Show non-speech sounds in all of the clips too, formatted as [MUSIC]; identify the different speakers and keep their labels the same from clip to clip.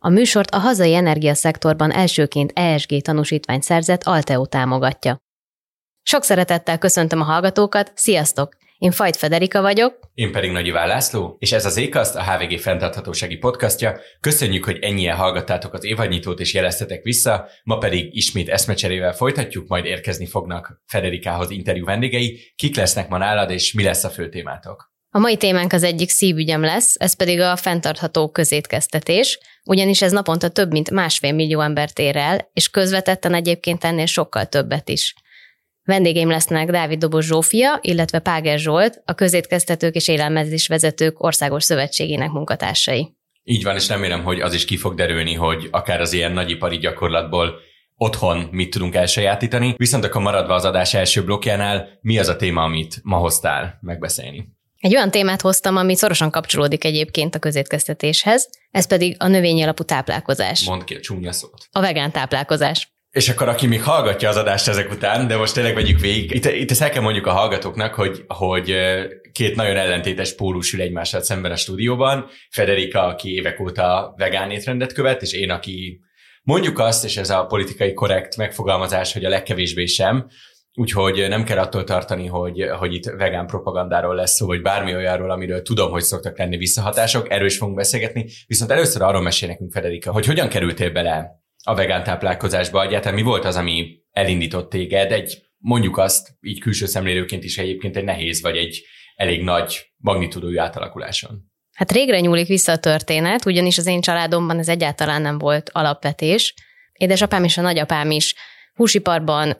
Speaker 1: A műsort a hazai energiaszektorban elsőként ESG tanúsítványt szerzett Alteo támogatja. Sok szeretettel köszöntöm a hallgatókat, sziasztok! Én Fajt Federika vagyok.
Speaker 2: Én pedig Nagy Iván László, és ez az Ékaszt, a HVG fenntarthatósági podcastja. Köszönjük, hogy ennyien hallgattátok az évadnyitót és jeleztetek vissza, ma pedig ismét eszmecserével folytatjuk, majd érkezni fognak Federikához interjú vendégei. Kik lesznek ma nálad, és mi lesz a fő témátok?
Speaker 1: A mai témánk az egyik szívügyem lesz, ez pedig a fenntartható közétkeztetés, ugyanis ez naponta több mint másfél millió embert ér el, és közvetetten egyébként ennél sokkal többet is. Vendégeim lesznek Dávid Dobos Zsófia, illetve Páger Zsolt, a közétkeztetők és élelmezés vezetők országos szövetségének munkatársai.
Speaker 2: Így van, és remélem, hogy az is ki fog derülni, hogy akár az ilyen nagyipari gyakorlatból otthon mit tudunk elsajátítani. Viszont akkor maradva az adás első blokkjánál, mi az a téma, amit ma hoztál megbeszélni?
Speaker 1: Egy olyan témát hoztam, ami szorosan kapcsolódik egyébként a közétkeztetéshez, ez pedig a növényi alapú táplálkozás.
Speaker 2: Mondd ki a csúnya szót.
Speaker 1: A vegán táplálkozás.
Speaker 2: És akkor aki még hallgatja az adást ezek után, de most tényleg vegyük végig, itt, itt ezt el kell mondjuk a hallgatóknak, hogy, hogy két nagyon ellentétes pólus ül egymással szemben a stúdióban. Federica, aki évek óta vegán étrendet követ, és én, aki mondjuk azt, és ez a politikai korrekt megfogalmazás, hogy a legkevésbé sem, Úgyhogy nem kell attól tartani, hogy, hogy itt vegán propagandáról lesz szó, vagy bármi olyanról, amiről tudom, hogy szoktak lenni visszahatások, erről is fogunk beszélgetni. Viszont először arról mesél nekünk, Federica, hogy hogyan kerültél bele a vegán táplálkozásba, egyáltalán mi volt az, ami elindított téged, egy mondjuk azt így külső szemlélőként is egyébként egy nehéz, vagy egy elég nagy magnitudójú átalakuláson.
Speaker 1: Hát régre nyúlik vissza a történet, ugyanis az én családomban ez egyáltalán nem volt alapvetés. Édesapám és a nagyapám is húsiparban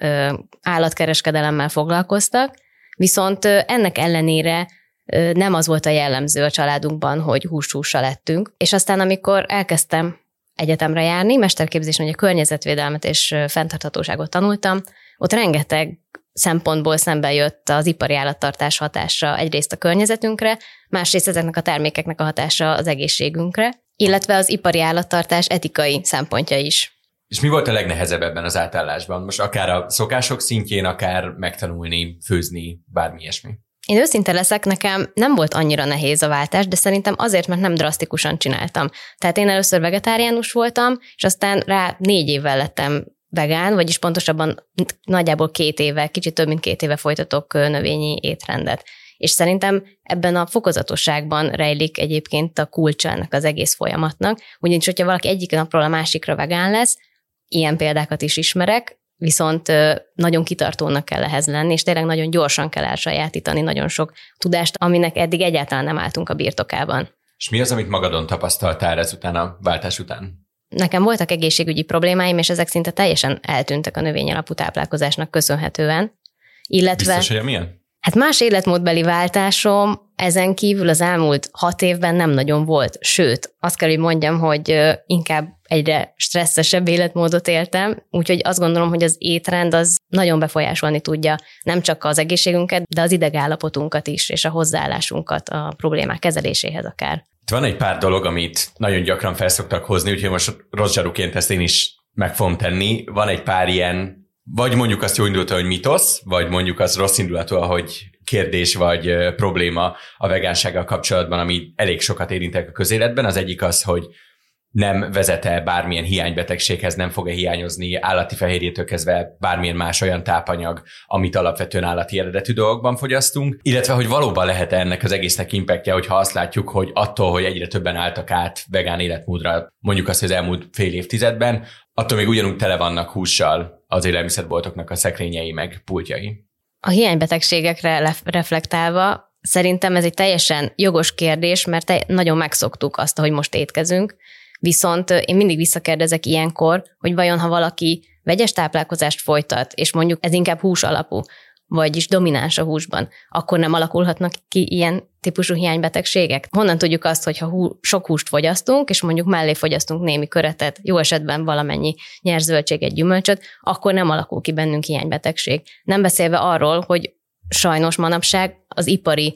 Speaker 1: állatkereskedelemmel foglalkoztak, viszont ennek ellenére nem az volt a jellemző a családunkban, hogy hús-hússal lettünk. És aztán, amikor elkezdtem egyetemre járni, mesterképzésen, a környezetvédelmet és fenntarthatóságot tanultam, ott rengeteg szempontból szembe jött az ipari állattartás hatása egyrészt a környezetünkre, másrészt ezeknek a termékeknek a hatása az egészségünkre, illetve az ipari állattartás etikai szempontja is.
Speaker 2: És mi volt a legnehezebb ebben az átállásban? Most akár a szokások szintjén, akár megtanulni, főzni, bármi ilyesmi.
Speaker 1: Én őszinte leszek, nekem nem volt annyira nehéz a váltás, de szerintem azért, mert nem drasztikusan csináltam. Tehát én először vegetáriánus voltam, és aztán rá négy évvel lettem vegán, vagyis pontosabban nagyjából két éve, kicsit több mint két éve folytatok növényi étrendet. És szerintem ebben a fokozatosságban rejlik egyébként a kulcsa ennek az egész folyamatnak, ugyanis, hogyha valaki egyik napról a másikra vegán lesz, ilyen példákat is ismerek, viszont nagyon kitartónak kell ehhez lenni, és tényleg nagyon gyorsan kell elsajátítani nagyon sok tudást, aminek eddig egyáltalán nem álltunk a birtokában.
Speaker 2: És mi az, amit magadon tapasztaltál ezután a váltás után?
Speaker 1: Nekem voltak egészségügyi problémáim, és ezek szinte teljesen eltűntek a növényalapú táplálkozásnak köszönhetően.
Speaker 2: Illetve, Biztos, hogy milyen?
Speaker 1: Hát más életmódbeli váltásom ezen kívül az elmúlt hat évben nem nagyon volt. Sőt, azt kell, hogy mondjam, hogy inkább egyre stresszesebb életmódot éltem, úgyhogy azt gondolom, hogy az étrend az nagyon befolyásolni tudja nem csak az egészségünket, de az idegállapotunkat is, és a hozzáállásunkat a problémák kezeléséhez akár.
Speaker 2: Van egy pár dolog, amit nagyon gyakran felszoktak hozni, úgyhogy most rossz ezt én is meg fogom tenni. Van egy pár ilyen vagy mondjuk azt jó indulata, hogy mitosz, vagy mondjuk az rossz indulatú, hogy kérdés vagy probléma a vegánsággal kapcsolatban, ami elég sokat érintek a közéletben. Az egyik az, hogy nem vezete bármilyen hiánybetegséghez, nem fog-e hiányozni állati fehérjétől kezdve bármilyen más olyan tápanyag, amit alapvetően állati eredetű dolgokban fogyasztunk, illetve hogy valóban lehet ennek az egésznek impactja, hogyha azt látjuk, hogy attól, hogy egyre többen álltak át vegán életmódra, mondjuk azt, hogy az elmúlt fél évtizedben, attól még ugyanúgy tele vannak hússal az élelmiszerboltoknak a szekrényei meg pultjai.
Speaker 1: A hiánybetegségekre reflektálva szerintem ez egy teljesen jogos kérdés, mert nagyon megszoktuk azt, hogy most étkezünk, Viszont én mindig visszakérdezek ilyenkor, hogy vajon ha valaki vegyes táplálkozást folytat, és mondjuk ez inkább hús alapú, vagyis domináns a húsban, akkor nem alakulhatnak ki ilyen típusú hiánybetegségek? Honnan tudjuk azt, hogy ha hú, sok húst fogyasztunk, és mondjuk mellé fogyasztunk némi köretet, jó esetben valamennyi nyers gyümölcsöt, akkor nem alakul ki bennünk hiánybetegség. Nem beszélve arról, hogy sajnos manapság az ipari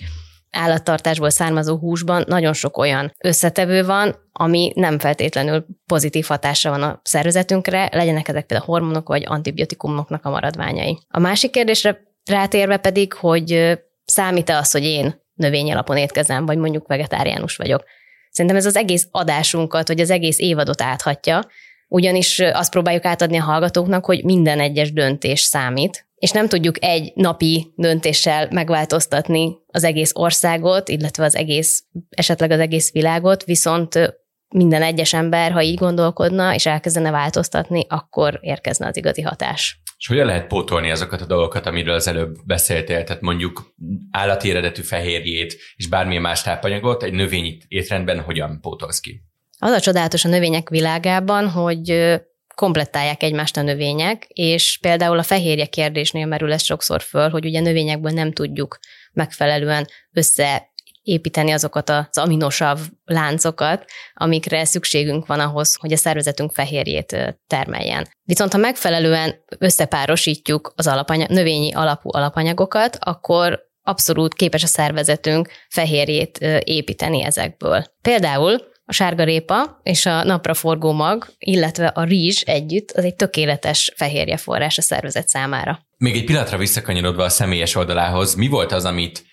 Speaker 1: állattartásból származó húsban nagyon sok olyan összetevő van, ami nem feltétlenül pozitív hatásra van a szervezetünkre, legyenek ezek például hormonok vagy antibiotikumoknak a maradványai. A másik kérdésre rátérve pedig, hogy számít-e az, hogy én növény alapon étkezem, vagy mondjuk vegetáriánus vagyok. Szerintem ez az egész adásunkat, vagy az egész évadot áthatja, ugyanis azt próbáljuk átadni a hallgatóknak, hogy minden egyes döntés számít, és nem tudjuk egy napi döntéssel megváltoztatni az egész országot, illetve az egész, esetleg az egész világot, viszont minden egyes ember, ha így gondolkodna, és elkezdene változtatni, akkor érkezne az igazi hatás.
Speaker 2: És hogyan lehet pótolni azokat a dolgokat, amiről az előbb beszéltél, tehát mondjuk állati eredetű fehérjét és bármilyen más tápanyagot egy növényi étrendben hogyan pótolsz ki?
Speaker 1: Az a csodálatos a növények világában, hogy komplettálják egymást a növények, és például a fehérje kérdésnél merül ez sokszor föl, hogy ugye növényekből nem tudjuk megfelelően össze építeni azokat az aminosav láncokat, amikre szükségünk van ahhoz, hogy a szervezetünk fehérjét termeljen. Viszont ha megfelelően összepárosítjuk az alapanyag, növényi alapú alapanyagokat, akkor abszolút képes a szervezetünk fehérjét építeni ezekből. Például a sárgarépa és a napraforgó mag, illetve a rizs együtt, az egy tökéletes fehérjeforrás a szervezet számára.
Speaker 2: Még egy pillanatra visszakanyarodva a személyes oldalához, mi volt az, amit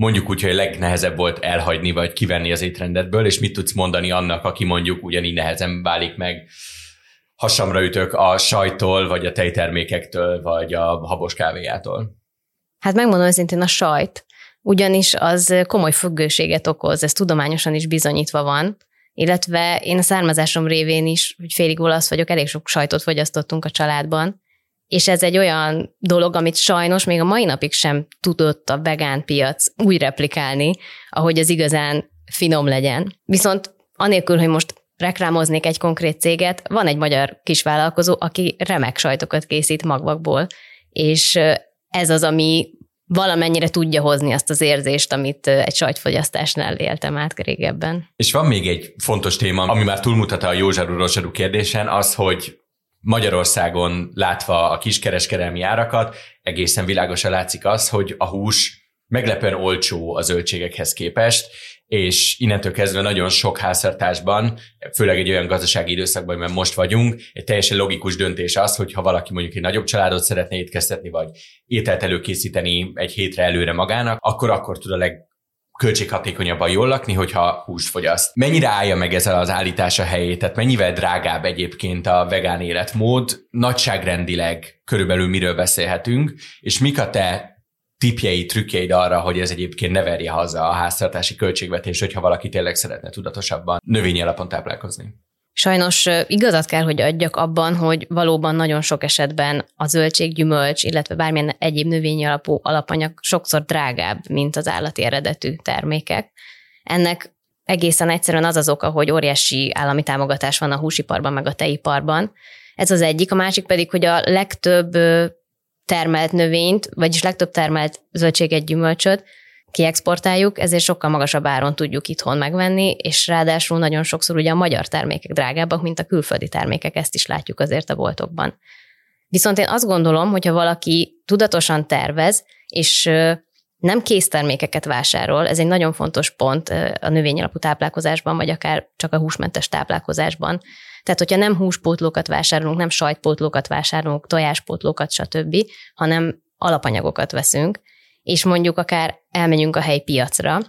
Speaker 2: mondjuk úgy, hogy legnehezebb volt elhagyni, vagy kivenni az étrendedből, és mit tudsz mondani annak, aki mondjuk ugyanígy nehezen válik meg, hasamra ütök a sajtól, vagy a tejtermékektől, vagy a habos kávéjától?
Speaker 1: Hát megmondom őszintén a sajt, ugyanis az komoly függőséget okoz, ez tudományosan is bizonyítva van, illetve én a származásom révén is, hogy félig olasz vagyok, elég sok sajtot fogyasztottunk a családban, és ez egy olyan dolog, amit sajnos még a mai napig sem tudott a vegán piac úgy replikálni, ahogy az igazán finom legyen. Viszont anélkül, hogy most reklámoznék egy konkrét céget, van egy magyar kisvállalkozó, aki remek sajtokat készít magvakból, és ez az, ami valamennyire tudja hozni azt az érzést, amit egy sajtfogyasztásnál éltem át régebben.
Speaker 2: És van még egy fontos téma, ami már túlmutat a Józsarú Rozsarú kérdésen, az, hogy Magyarországon látva a kiskereskedelmi árakat, egészen világosan látszik az, hogy a hús meglepően olcsó a zöldségekhez képest, és innentől kezdve nagyon sok háztartásban, főleg egy olyan gazdasági időszakban, mert most vagyunk, egy teljesen logikus döntés az, hogy ha valaki mondjuk egy nagyobb családot szeretne étkeztetni, vagy ételt előkészíteni egy hétre előre magának, akkor akkor tud a leg költséghatékonyabban jól lakni, hogyha húst fogyaszt. Mennyire állja meg ezzel az állítás a helyét? Tehát mennyivel drágább egyébként a vegán életmód? Nagyságrendileg körülbelül miről beszélhetünk, és mik a te tipjei, trükkjeid arra, hogy ez egyébként ne verje haza a háztartási költségvetés, hogyha valaki tényleg szeretne tudatosabban növényi alapon táplálkozni?
Speaker 1: Sajnos igazat kell, hogy adjak abban, hogy valóban nagyon sok esetben a zöldség, gyümölcs, illetve bármilyen egyéb növényi alapú alapanyag sokszor drágább, mint az állati eredetű termékek. Ennek egészen egyszerűen az az oka, hogy óriási állami támogatás van a húsiparban, meg a tejiparban. Ez az egyik, a másik pedig, hogy a legtöbb termelt növényt, vagyis legtöbb termelt zöldséget, gyümölcsöt kiexportáljuk, ezért sokkal magasabb áron tudjuk itthon megvenni, és ráadásul nagyon sokszor ugye a magyar termékek drágábbak, mint a külföldi termékek, ezt is látjuk azért a boltokban. Viszont én azt gondolom, hogyha valaki tudatosan tervez, és nem késztermékeket vásárol, ez egy nagyon fontos pont a növényalapú táplálkozásban, vagy akár csak a húsmentes táplálkozásban. Tehát, hogyha nem húspótlókat vásárolunk, nem sajtpótlókat vásárolunk, tojáspótlókat, stb., hanem alapanyagokat veszünk, és mondjuk akár elmegyünk a helyi piacra,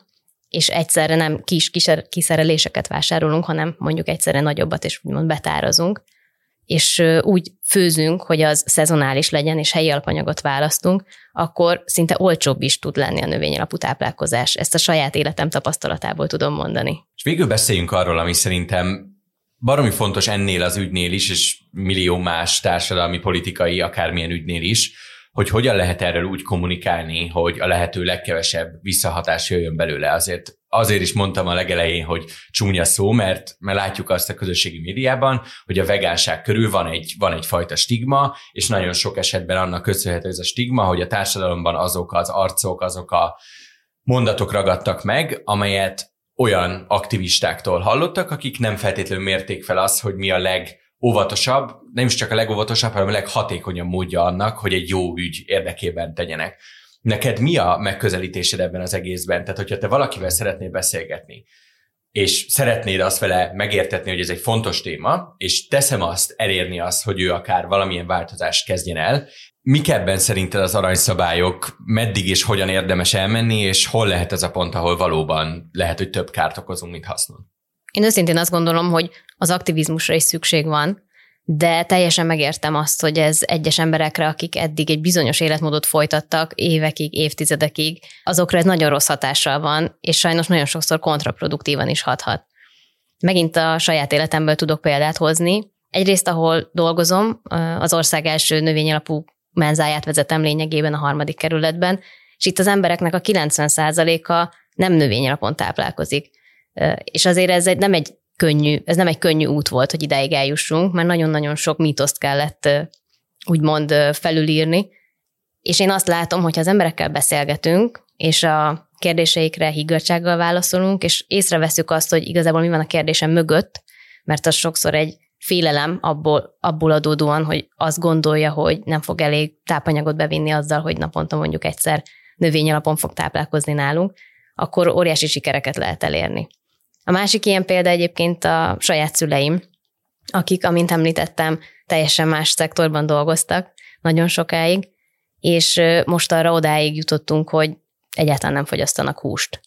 Speaker 1: és egyszerre nem kis kiszereléseket vásárolunk, hanem mondjuk egyszerre nagyobbat, és úgymond betárazunk, és úgy főzünk, hogy az szezonális legyen, és helyi alapanyagot választunk, akkor szinte olcsóbb is tud lenni a növényalapú táplálkozás. Ezt a saját életem tapasztalatából tudom mondani.
Speaker 2: És végül beszéljünk arról, ami szerintem baromi fontos ennél az ügynél is, és millió más társadalmi, politikai, akármilyen ügynél is, hogy hogyan lehet erről úgy kommunikálni, hogy a lehető legkevesebb visszahatás jöjjön belőle. Azért, azért is mondtam a legelején, hogy csúnya szó, mert, mert látjuk azt a közösségi médiában, hogy a vegánság körül van egy, van egyfajta stigma, és nagyon sok esetben annak köszönhető ez a stigma, hogy a társadalomban azok az arcok, azok a mondatok ragadtak meg, amelyet olyan aktivistáktól hallottak, akik nem feltétlenül mérték fel azt, hogy mi a leg óvatosabb, nem is csak a legóvatosabb, hanem a leghatékonyabb módja annak, hogy egy jó ügy érdekében tegyenek. Neked mi a megközelítésed ebben az egészben? Tehát, hogyha te valakivel szeretnél beszélgetni, és szeretnéd azt vele megértetni, hogy ez egy fontos téma, és teszem azt, elérni azt, hogy ő akár valamilyen változást kezdjen el, mik ebben szerinted az aranyszabályok, meddig és hogyan érdemes elmenni, és hol lehet ez a pont, ahol valóban lehet, hogy több kárt okozunk, mint hasznot?
Speaker 1: Én őszintén azt gondolom, hogy az aktivizmusra is szükség van, de teljesen megértem azt, hogy ez egyes emberekre, akik eddig egy bizonyos életmódot folytattak évekig, évtizedekig, azokra ez nagyon rossz hatással van, és sajnos nagyon sokszor kontraproduktívan is hathat. Megint a saját életemből tudok példát hozni. Egyrészt, ahol dolgozom, az ország első növényalapú menzáját vezetem lényegében a harmadik kerületben, és itt az embereknek a 90%-a nem növényalapon táplálkozik. És azért ez egy, nem egy könnyű, ez nem egy könnyű út volt, hogy ideig eljussunk, mert nagyon-nagyon sok mítoszt kellett úgymond felülírni, és én azt látom, hogy az emberekkel beszélgetünk, és a kérdéseikre higgadsággal válaszolunk, és észreveszünk azt, hogy igazából mi van a kérdésem mögött, mert az sokszor egy félelem abból, abból adódóan, hogy azt gondolja, hogy nem fog elég tápanyagot bevinni azzal, hogy naponta mondjuk egyszer növényalapon fog táplálkozni nálunk, akkor óriási sikereket lehet elérni. A másik ilyen példa egyébként a saját szüleim, akik, amint említettem, teljesen más szektorban dolgoztak nagyon sokáig, és most arra odáig jutottunk, hogy egyáltalán nem fogyasztanak húst.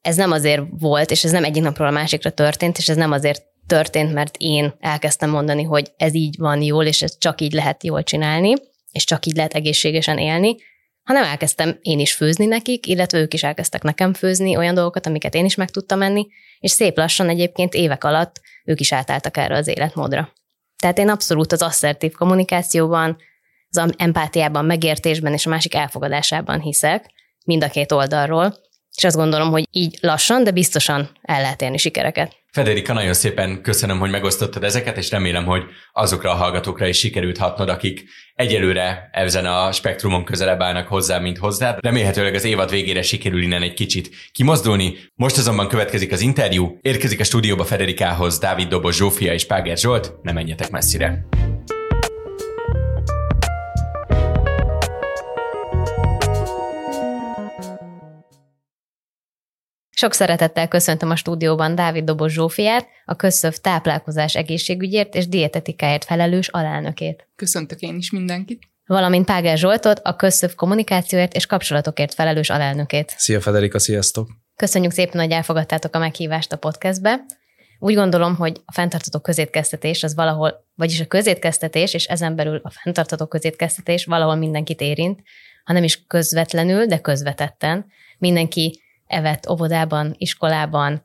Speaker 1: Ez nem azért volt, és ez nem egyik napról a másikra történt, és ez nem azért történt, mert én elkezdtem mondani, hogy ez így van jól, és ez csak így lehet jól csinálni, és csak így lehet egészségesen élni, hanem elkezdtem én is főzni nekik, illetve ők is elkezdtek nekem főzni olyan dolgokat, amiket én is meg tudtam menni, és szép lassan egyébként évek alatt ők is átálltak erre az életmódra. Tehát én abszolút az asszertív kommunikációban, az empátiában, megértésben és a másik elfogadásában hiszek, mind a két oldalról, és azt gondolom, hogy így lassan, de biztosan el lehet érni sikereket.
Speaker 2: Federica, nagyon szépen köszönöm, hogy megosztottad ezeket, és remélem, hogy azokra a hallgatókra is sikerült hatnod, akik egyelőre ezen a spektrumon közelebb állnak hozzá, mint hozzá. Remélhetőleg az évad végére sikerül innen egy kicsit kimozdulni. Most azonban következik az interjú. Érkezik a stúdióba Federikához Dávid Dobos Zsófia és Páger Zsolt. Ne menjetek messzire.
Speaker 1: Sok szeretettel köszöntöm a stúdióban Dávid Dobos Zsófiát, a Közszöv táplálkozás egészségügyért és dietetikáért felelős alelnökét.
Speaker 3: Köszöntök én is mindenkit.
Speaker 1: Valamint Páger Zsoltot, a Közszöv kommunikációért és kapcsolatokért felelős alelnökét.
Speaker 4: Szia Federika, sziasztok!
Speaker 1: Köszönjük szépen, hogy elfogadtátok a meghívást a podcastbe. Úgy gondolom, hogy a fenntartató közétkeztetés az valahol, vagyis a közétkeztetés, és ezen belül a fenntartató közétkeztetés valahol mindenkit érint, ha nem is közvetlenül, de közvetetten. Mindenki evet óvodában, iskolában,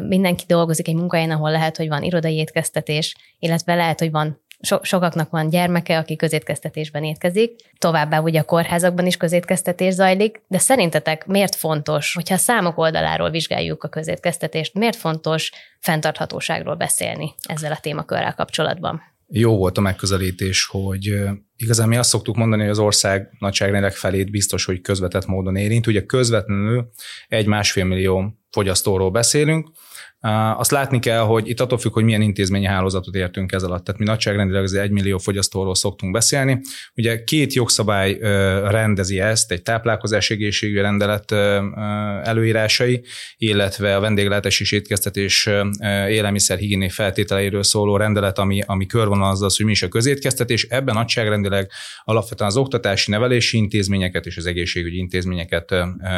Speaker 1: mindenki dolgozik egy munkahelyen, ahol lehet, hogy van irodai étkeztetés, illetve lehet, hogy van so- sokaknak van gyermeke, aki közétkeztetésben étkezik, továbbá ugye a kórházakban is közétkeztetés zajlik, de szerintetek miért fontos, hogyha a számok oldaláról vizsgáljuk a közétkeztetést, miért fontos fenntarthatóságról beszélni ezzel a témakörrel kapcsolatban?
Speaker 4: Jó volt a megközelítés, hogy igazán mi azt szoktuk mondani, hogy az ország nagyságrendek felét biztos, hogy közvetett módon érint. Ugye közvetlenül egy-másfél millió fogyasztóról beszélünk, azt látni kell, hogy itt attól függ, hogy milyen intézményi hálózatot értünk ez alatt. Tehát mi nagyságrendileg az egy millió fogyasztóról szoktunk beszélni. Ugye két jogszabály rendezi ezt, egy táplálkozás egészségügyi rendelet előírásai, illetve a vendéglátás és étkeztetés élelmiszerhigiéni feltételeiről szóló rendelet, ami, ami körvonalazza az, hogy mi is a közétkeztetés. Ebben nagyságrendileg alapvetően az oktatási nevelési intézményeket és az egészségügyi intézményeket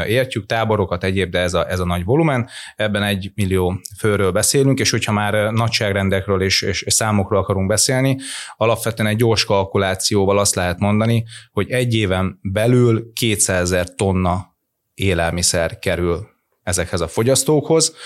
Speaker 4: értjük, táborokat, egyéb, de ez a, ez a nagy volumen. Ebben egy millió főről beszélünk, és hogyha már nagyságrendekről és, és számokról akarunk beszélni, alapvetően egy gyors kalkulációval azt lehet mondani, hogy egy éven belül 200 ezer tonna élelmiszer kerül ezekhez a fogyasztókhoz.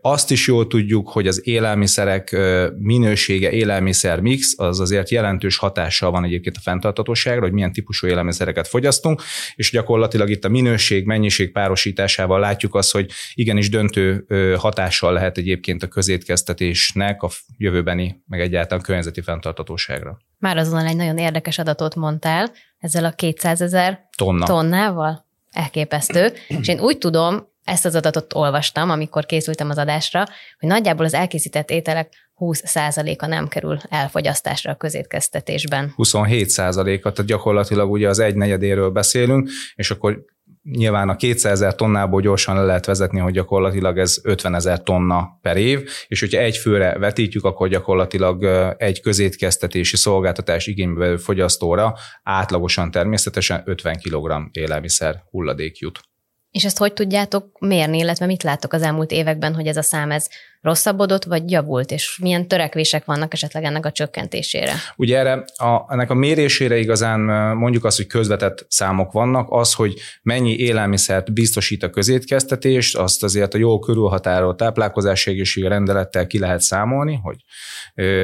Speaker 4: Azt is jól tudjuk, hogy az élelmiszerek minősége, élelmiszer mix, az azért jelentős hatással van egyébként a fenntartatóságra, hogy milyen típusú élelmiszereket fogyasztunk, és gyakorlatilag itt a minőség, mennyiség párosításával látjuk azt, hogy igenis döntő hatással lehet egyébként a közétkeztetésnek a jövőbeni, meg egyáltalán környezeti fenntartatóságra.
Speaker 1: Már azonnal egy nagyon érdekes adatot mondtál, ezzel a 200 ezer Tonna. tonnával elképesztő. És én úgy tudom, ezt az adatot olvastam, amikor készültem az adásra, hogy nagyjából az elkészített ételek 20%-a nem kerül elfogyasztásra a közétkeztetésben.
Speaker 4: 27%-a, tehát gyakorlatilag ugye az egy negyedéről beszélünk, és akkor nyilván a 200 ezer tonnából gyorsan le lehet vezetni, hogy gyakorlatilag ez 50 ezer tonna per év, és hogyha egy főre vetítjük, akkor gyakorlatilag egy közétkeztetési szolgáltatás igénybe fogyasztóra átlagosan természetesen 50 kg élelmiszer hulladék jut.
Speaker 1: És ezt hogy tudjátok mérni, illetve mit látok az elmúlt években, hogy ez a szám ez rosszabbodott, vagy javult, és milyen törekvések vannak esetleg ennek a csökkentésére?
Speaker 4: Ugye erre, a, ennek a mérésére igazán mondjuk azt, hogy közvetett számok vannak, az, hogy mennyi élelmiszert biztosít a közétkeztetést, azt azért a jó körülhatárolt táplálkozási egészségügyi rendelettel ki lehet számolni, hogy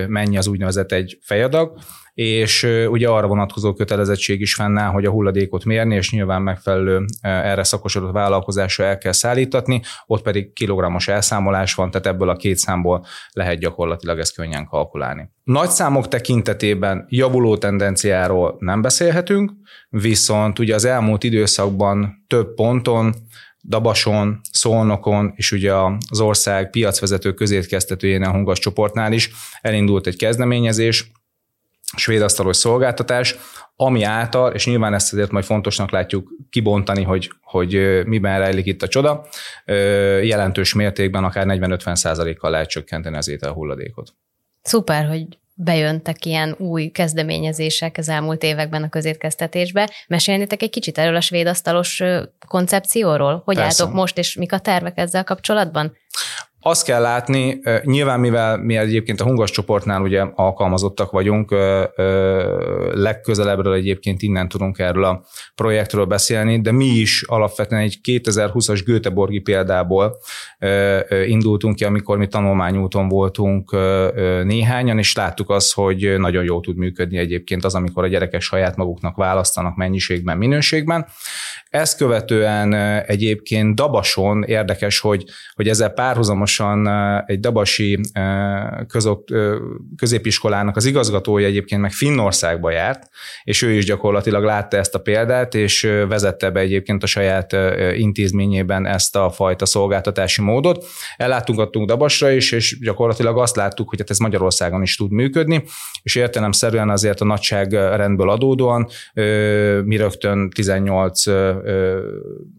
Speaker 4: mennyi az úgynevezett egy fejadag, és ugye arra vonatkozó kötelezettség is fennáll, hogy a hulladékot mérni, és nyilván megfelelő erre szakosodott vállalkozásra el kell szállítatni, ott pedig kilogrammos elszámolás van, tehát ebből a két számból lehet gyakorlatilag ezt könnyen kalkulálni. Nagy számok tekintetében javuló tendenciáról nem beszélhetünk, viszont ugye az elmúlt időszakban több ponton Dabason, Szolnokon és ugye az ország piacvezető közétkeztetőjén a Hungas csoportnál is elindult egy kezdeményezés, svéd asztalos szolgáltatás, ami által, és nyilván ezt azért majd fontosnak látjuk kibontani, hogy, hogy miben rejlik itt a csoda, jelentős mértékben akár 40-50% kal lehet csökkenteni az ételhulladékot.
Speaker 1: Szuper, hogy bejöntek ilyen új kezdeményezések az elmúlt években a közétkeztetésbe. Mesélnétek egy kicsit erről a svéd asztalos koncepcióról? Hogy Persze. álltok most, és mik a tervek ezzel kapcsolatban?
Speaker 4: Azt kell látni, nyilván mivel mi egyébként a hungas csoportnál ugye alkalmazottak vagyunk, legközelebbről egyébként innen tudunk erről a projektről beszélni, de mi is alapvetően egy 2020-as Göteborgi példából indultunk ki, amikor mi tanulmányúton voltunk néhányan, és láttuk azt, hogy nagyon jól tud működni egyébként az, amikor a gyerekek saját maguknak választanak mennyiségben, minőségben. Ezt követően egyébként Dabason érdekes, hogy, hogy ezzel párhuzamosan egy dabasi középiskolának az igazgatója egyébként meg Finnországba járt, és ő is gyakorlatilag látta ezt a példát, és vezette be egyébként a saját intézményében ezt a fajta szolgáltatási módot. Ellátogattunk Dabasra is, és gyakorlatilag azt láttuk, hogy hát ez Magyarországon is tud működni, és értelemszerűen azért a nagyságrendből adódóan mi rögtön 18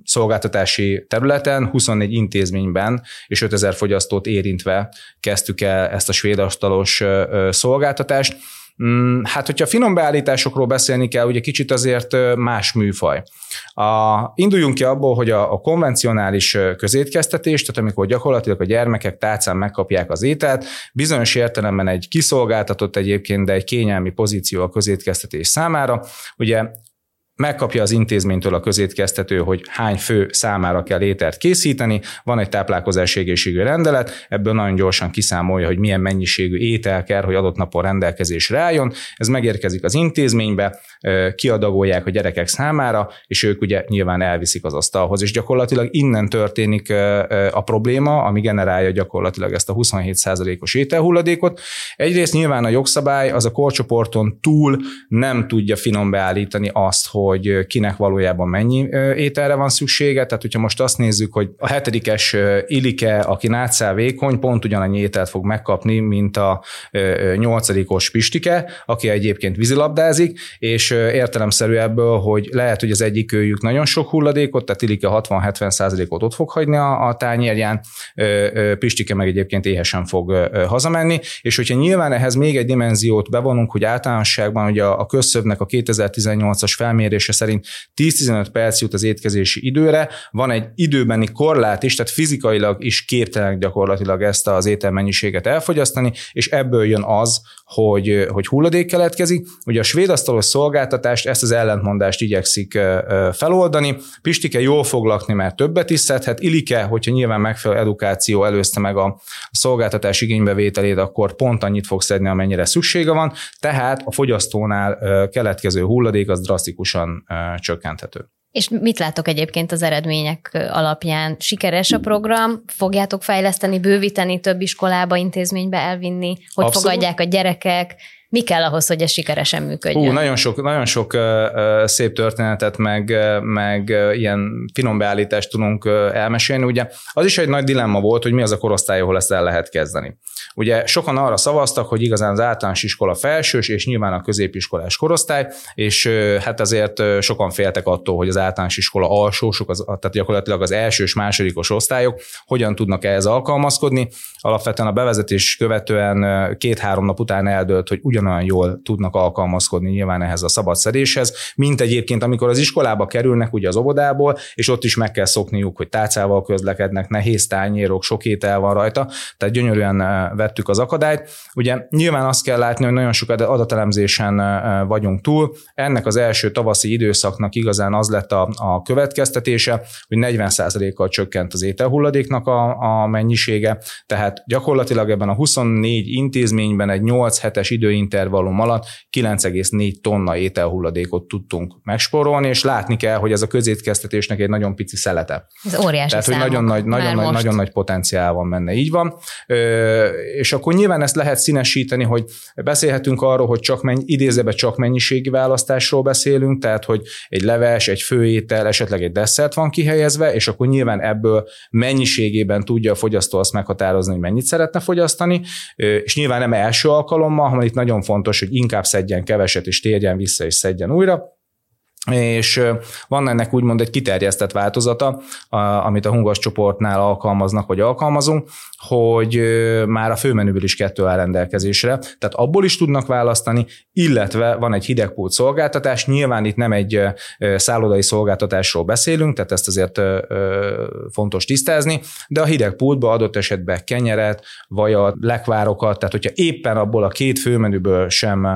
Speaker 4: szolgáltatási területen, 24 intézményben és 5000 fogyasztót érintve kezdtük el ezt a svéd asztalos szolgáltatást. Mm, hát, hogyha finom beállításokról beszélni kell, ugye kicsit azért más műfaj. A, induljunk ki abból, hogy a, a konvencionális közétkeztetés, tehát amikor gyakorlatilag a gyermekek tálcán megkapják az ételt, bizonyos értelemben egy kiszolgáltatott egyébként, de egy kényelmi pozíció a közétkeztetés számára. Ugye megkapja az intézménytől a közétkeztető, hogy hány fő számára kell ételt készíteni, van egy táplálkozási egészségügyi rendelet, ebből nagyon gyorsan kiszámolja, hogy milyen mennyiségű étel kell, hogy adott napon rendelkezésre álljon. Ez megérkezik az intézménybe, kiadagolják a gyerekek számára, és ők ugye nyilván elviszik az asztalhoz, és gyakorlatilag innen történik a probléma, ami generálja gyakorlatilag ezt a 27%-os ételhulladékot. Egyrészt nyilván a jogszabály az a korcsoporton túl nem tudja finom beállítani azt, hogy hogy kinek valójában mennyi ételre van szüksége. Tehát, hogyha most azt nézzük, hogy a hetedikes Ilike, aki nátszál vékony, pont ugyanannyi ételt fog megkapni, mint a nyolcadikos Pistike, aki egyébként vízilabdázik, és értelemszerű ebből, hogy lehet, hogy az egyik őjük nagyon sok hulladékot, tehát Ilike 60-70 százalékot ott fog hagyni a, a tányérján, Pistike meg egyébként éhesen fog hazamenni, és hogyha nyilván ehhez még egy dimenziót bevonunk, hogy általánosságban hogy a, a közszövnek a 2018-as felmérés felmérése szerint 10-15 perc jut az étkezési időre, van egy időbeni korlát is, tehát fizikailag is képtelenek gyakorlatilag ezt az ételmennyiséget elfogyasztani, és ebből jön az, hogy, hogy hulladék keletkezik. Ugye a svéd asztalos szolgáltatást ezt az ellentmondást igyekszik feloldani. Pistike jól fog lakni, mert többet is szedhet. Ilike, hogyha nyilván megfelelő edukáció előzte meg a szolgáltatás igénybevételét, akkor pont annyit fog szedni, amennyire szüksége van. Tehát a fogyasztónál keletkező hulladék az drasztikusan csökkenthető.
Speaker 1: És mit látok egyébként az eredmények alapján? Sikeres a program? Fogjátok fejleszteni, bővíteni, több iskolába, intézménybe elvinni? Hogy Abszolút. fogadják a gyerekek? Mi kell ahhoz, hogy ez sikeresen működjön?
Speaker 4: Hú, nagyon sok, nagyon sok szép történetet, meg, meg ilyen finom beállítást tudunk elmesélni. Ugye az is egy nagy dilemma volt, hogy mi az a korosztály, ahol ezt el lehet kezdeni. Ugye sokan arra szavaztak, hogy igazán az általános iskola felsős, és nyilván a középiskolás korosztály, és hát azért sokan féltek attól, hogy az általános iskola alsósok, az, tehát gyakorlatilag az elsős, másodikos osztályok hogyan tudnak ehhez alkalmazkodni. Alapvetően a bevezetés követően két-három nap után eldőlt, hogy ugyan ugyanolyan jól tudnak alkalmazkodni nyilván ehhez a szabadszedéshez, mint egyébként, amikor az iskolába kerülnek ugye az óvodából, és ott is meg kell szokniuk, hogy tárcával közlekednek, nehéz tányérok, sok étel van rajta, tehát gyönyörűen vettük az akadályt. Ugye nyilván azt kell látni, hogy nagyon sok adatelemzésen vagyunk túl. Ennek az első tavaszi időszaknak igazán az lett a, a következtetése, hogy 40%-kal csökkent az ételhulladéknak a, a mennyisége, tehát gyakorlatilag ebben a 24 intézményben egy 8 hetes időintervallum alatt 9,4 tonna ételhulladékot tudtunk megsporolni, és látni kell, hogy ez a közétkeztetésnek egy nagyon pici szelete.
Speaker 1: Ez óriási
Speaker 4: Tehát, hogy nagyon nagy, nagyon, nagy, nagyon nagy potenciál van benne, így van. Ö, és akkor nyilván ezt lehet színesíteni, hogy beszélhetünk arról, hogy csak menny, idézőbe csak mennyiségi választásról beszélünk, tehát hogy egy leves, egy főétel, esetleg egy desszert van kihelyezve, és akkor nyilván ebből mennyiségében tudja a fogyasztó azt meghatározni, hogy mennyit szeretne fogyasztani, és nyilván nem első alkalommal, hanem itt nagyon fontos, hogy inkább szedjen keveset, és térjen vissza, és szedjen újra és van ennek úgymond egy kiterjesztett változata, amit a hungos csoportnál alkalmaznak, vagy alkalmazunk, hogy már a főmenüből is kettő áll rendelkezésre, tehát abból is tudnak választani, illetve van egy hidegpult szolgáltatás, nyilván itt nem egy szállodai szolgáltatásról beszélünk, tehát ezt azért fontos tisztázni, de a hidegpultba adott esetben kenyeret, a lekvárokat, tehát hogyha éppen abból a két főmenüből sem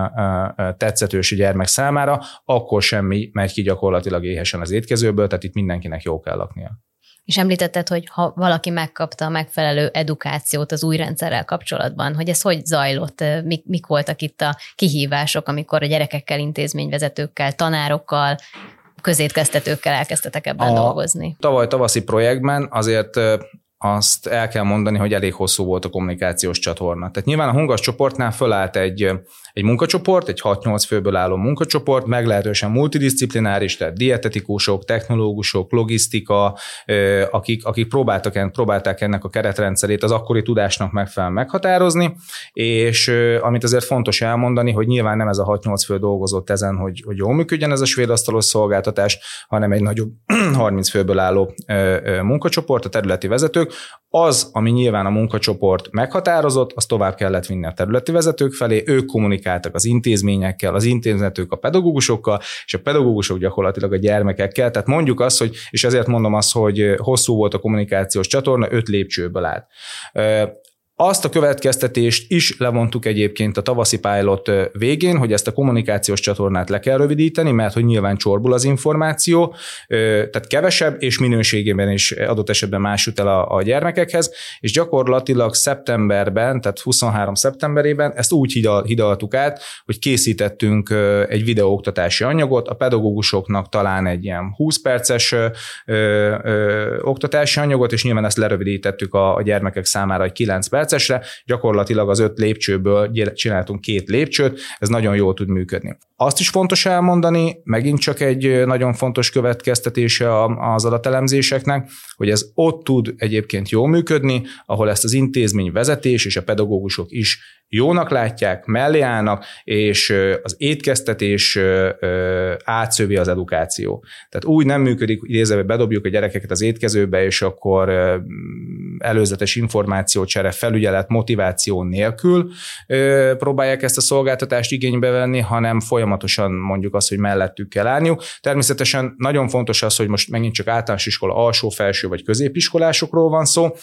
Speaker 4: tetszetős a gyermek számára, akkor semmi megy ki gyakorlatilag éhesen az étkezőből, tehát itt mindenkinek jó kell laknia.
Speaker 1: És említetted, hogy ha valaki megkapta a megfelelő edukációt az új rendszerrel kapcsolatban, hogy ez hogy zajlott, mik, mik voltak itt a kihívások, amikor a gyerekekkel, intézményvezetőkkel, tanárokkal, közétkeztetőkkel elkezdtetek ebben a dolgozni?
Speaker 4: Tavaly tavaszi projektben azért azt el kell mondani, hogy elég hosszú volt a kommunikációs csatorna. Tehát nyilván a Hungas csoportnál fölállt egy egy munkacsoport, egy 6-8 főből álló munkacsoport, meglehetősen multidisciplináris, tehát dietetikusok, technológusok, logisztika, akik, akik próbáltak, próbálták ennek a keretrendszerét az akkori tudásnak megfelelően meghatározni, és amit azért fontos elmondani, hogy nyilván nem ez a 6-8 fő dolgozott ezen, hogy, hogy jól működjen ez a svéd asztalos szolgáltatás, hanem egy nagyobb [CLEARS THROAT] 30 főből álló munkacsoport, a területi vezetők, az, ami nyilván a munkacsoport meghatározott, az tovább kellett vinni a területi vezetők felé, ők kommunikáltak az intézményekkel, az intézetők a pedagógusokkal, és a pedagógusok gyakorlatilag a gyermekekkel. Tehát mondjuk azt, hogy, és ezért mondom azt, hogy hosszú volt a kommunikációs csatorna, öt lépcsőből állt. Azt a következtetést is levontuk egyébként a tavaszi pilot végén, hogy ezt a kommunikációs csatornát le kell rövidíteni, mert hogy nyilván csorbul az információ, tehát kevesebb és minőségében is adott esetben más jut el a, a gyermekekhez, és gyakorlatilag szeptemberben, tehát 23 szeptemberében ezt úgy hidaltuk át, hogy készítettünk egy videóoktatási anyagot, a pedagógusoknak talán egy ilyen 20 perces ö, ö, oktatási anyagot, és nyilván ezt lerövidítettük a, a gyermekek számára egy 9 perc, percesre, gyakorlatilag az öt lépcsőből csináltunk két lépcsőt, ez nagyon jól tud működni. Azt is fontos elmondani, megint csak egy nagyon fontos következtetése az adatelemzéseknek, hogy ez ott tud egyébként jól működni, ahol ezt az intézmény vezetés és a pedagógusok is jónak látják, mellé állnak, és az étkeztetés átszövi az edukáció. Tehát úgy nem működik, idézve, bedobjuk a gyerekeket az étkezőbe, és akkor előzetes információcsere, felügyelet, motiváció nélkül próbálják ezt a szolgáltatást igénybe venni, hanem folyamatosan mondjuk azt, hogy mellettük kell állniuk. Természetesen nagyon fontos az, hogy most megint csak általános iskola alsó, felső vagy középiskolásokról van szó.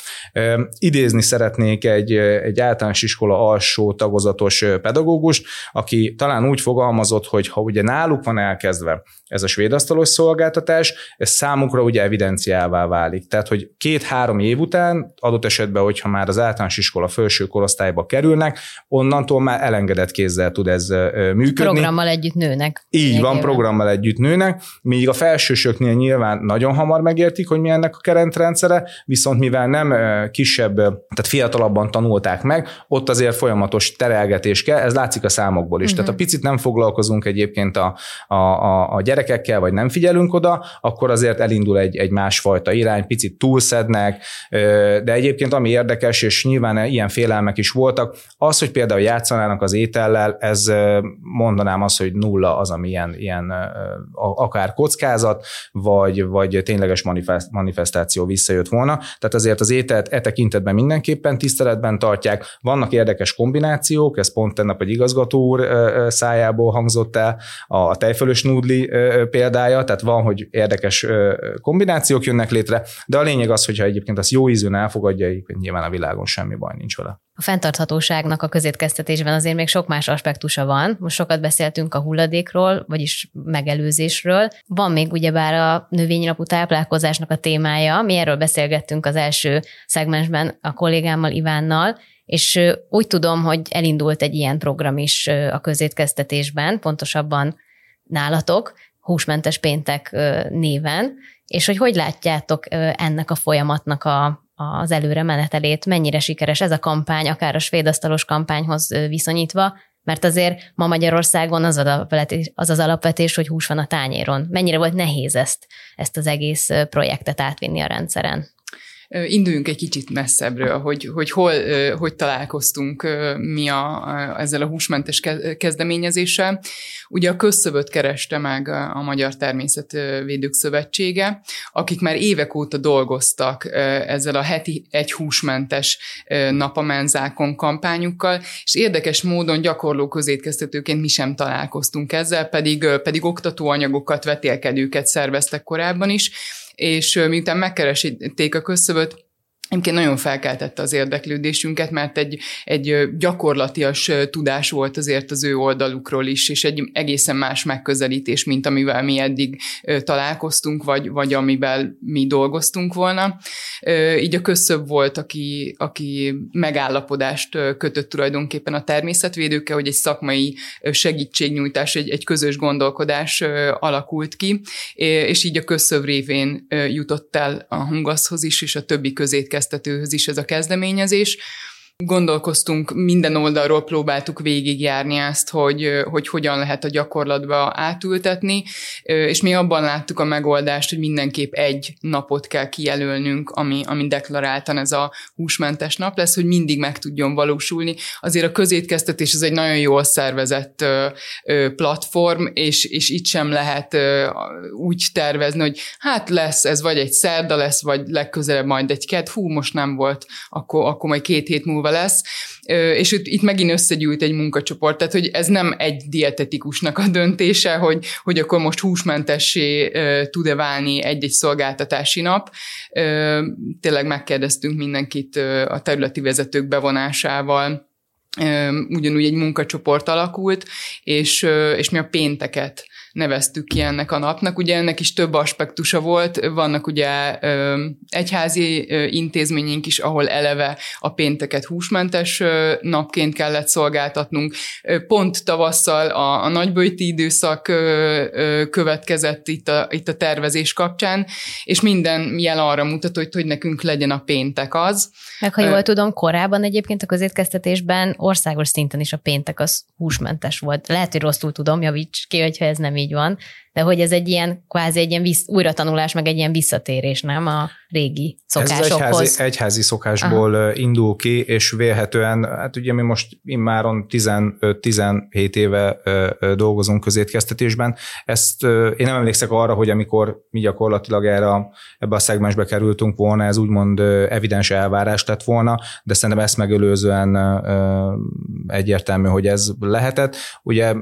Speaker 4: Idézni szeretnék egy, egy általános iskola alsó alsó tagozatos pedagógust, aki talán úgy fogalmazott, hogy ha ugye náluk van elkezdve ez a svéd asztalos szolgáltatás, ez számukra ugye evidenciává válik. Tehát, hogy két-három év után, adott esetben, hogyha már az általános iskola felső korosztályba kerülnek, onnantól már elengedett kézzel tud ez működni.
Speaker 1: Programmal együtt nőnek.
Speaker 4: Így van, programmal együtt nőnek, míg a felsősöknél nyilván nagyon hamar megértik, hogy mi ennek a keretrendszere, viszont mivel nem kisebb, tehát fiatalabban tanulták meg, ott azért folyamatos terelgetés kell, ez látszik a számokból is. Uh-huh. Tehát a picit nem foglalkozunk egyébként a, a, a, a gyerekekkel, vagy nem figyelünk oda, akkor azért elindul egy, egy másfajta irány, picit túlszednek, de egyébként ami érdekes, és nyilván ilyen félelmek is voltak, az, hogy például játszanának az étellel, ez mondanám azt, hogy nulla az, ami ilyen, ilyen akár kockázat, vagy, vagy tényleges manifestáció visszajött volna. Tehát azért az ételt e tekintetben mindenképpen tiszteletben tartják. Vannak érdekes kombinációk, kombinációk, ez pont tennap egy igazgató úr szájából hangzott el, a tejfölös nudli példája, tehát van, hogy érdekes kombinációk jönnek létre, de a lényeg az, hogyha egyébként azt jó ízűn elfogadja, nyilván a világon semmi baj nincs vele.
Speaker 1: A fenntarthatóságnak a közétkeztetésben azért még sok más aspektusa van. Most sokat beszéltünk a hulladékról, vagyis megelőzésről. Van még ugyebár a növényi táplálkozásnak a témája. Mi erről beszélgettünk az első szegmensben a kollégámmal Ivánnal, és úgy tudom, hogy elindult egy ilyen program is a közétkeztetésben, pontosabban nálatok, húsmentes péntek néven, és hogy hogy látjátok ennek a folyamatnak a, az előre menetelét, mennyire sikeres ez a kampány, akár a svédasztalos kampányhoz viszonyítva, mert azért ma Magyarországon az, az az alapvetés, hogy hús van a tányéron. Mennyire volt nehéz ezt, ezt az egész projektet átvinni a rendszeren?
Speaker 3: Induljunk egy kicsit messzebbről, hogy, hogy hol, hogy találkoztunk mi a, ezzel a húsmentes kezdeményezéssel. Ugye a közszövöt kereste meg a Magyar Természetvédők Szövetsége, akik már évek óta dolgoztak ezzel a heti egy húsmentes napamenzákon kampányukkal, és érdekes módon gyakorló közétkeztetőként mi sem találkoztunk ezzel, pedig, pedig oktatóanyagokat, vetélkedőket szerveztek korábban is, és miután megkeresíték a közszövöt, Egyébként nagyon felkeltette az érdeklődésünket, mert egy, egy gyakorlatias tudás volt azért az ő oldalukról is, és egy egészen más megközelítés, mint amivel mi eddig találkoztunk, vagy, vagy amivel mi dolgoztunk volna. Így a közszöbb volt, aki, aki megállapodást kötött tulajdonképpen a természetvédőkkel, hogy egy szakmai segítségnyújtás, egy, egy közös gondolkodás alakult ki, és így a közszöv révén jutott el a Hungaszhoz is, és a többi közét figyelmeztetőhöz is ez a kezdeményezés. Gondolkoztunk, minden oldalról próbáltuk végigjárni ezt, hogy, hogy hogyan lehet a gyakorlatba átültetni, és mi abban láttuk a megoldást, hogy mindenképp egy napot kell kijelölnünk, ami, ami deklaráltan ez a húsmentes nap lesz, hogy mindig meg tudjon valósulni. Azért a közétkeztetés ez egy nagyon jól szervezett platform, és, és itt sem lehet úgy tervezni, hogy hát lesz, ez vagy egy szerda lesz, vagy legközelebb majd egy ked, hú, most nem volt, akkor, akkor majd két hét múlva lesz, és itt, itt megint összegyűlt egy munkacsoport, tehát hogy ez nem egy dietetikusnak a döntése, hogy, hogy akkor most húsmentessé tud-e válni egy-egy szolgáltatási nap. Tényleg megkérdeztünk mindenkit a területi vezetők bevonásával, ugyanúgy egy munkacsoport alakult, és, és mi a pénteket neveztük ki ennek a napnak. Ugye ennek is több aspektusa volt, vannak ugye egyházi intézményünk is, ahol eleve a pénteket húsmentes napként kellett szolgáltatnunk. Pont tavasszal a, a nagybőjti időszak következett itt a, itt a tervezés kapcsán, és minden jel arra mutat, hogy, hogy nekünk legyen a péntek az.
Speaker 1: Meg ha jól tudom, korábban egyébként a közétkeztetésben országos szinten is a péntek az húsmentes volt. Lehet, hogy rosszul tudom, javíts ki, hogyha ez nem így van, de hogy ez egy ilyen kvázi egy ilyen vissz, újratanulás, meg egy ilyen visszatérés, nem a régi szokásokhoz. Ez
Speaker 4: egyházi, egyházi szokásból Aha. indul ki, és vélhetően, hát ugye mi most immáron 15-17 éve dolgozunk közétkeztetésben, ezt én nem emlékszek arra, hogy amikor mi gyakorlatilag erre a, ebbe a szegmensbe kerültünk volna, ez úgymond evidens elvárás lett volna, de szerintem ezt megelőzően egyértelmű, hogy ez lehetett. Ugye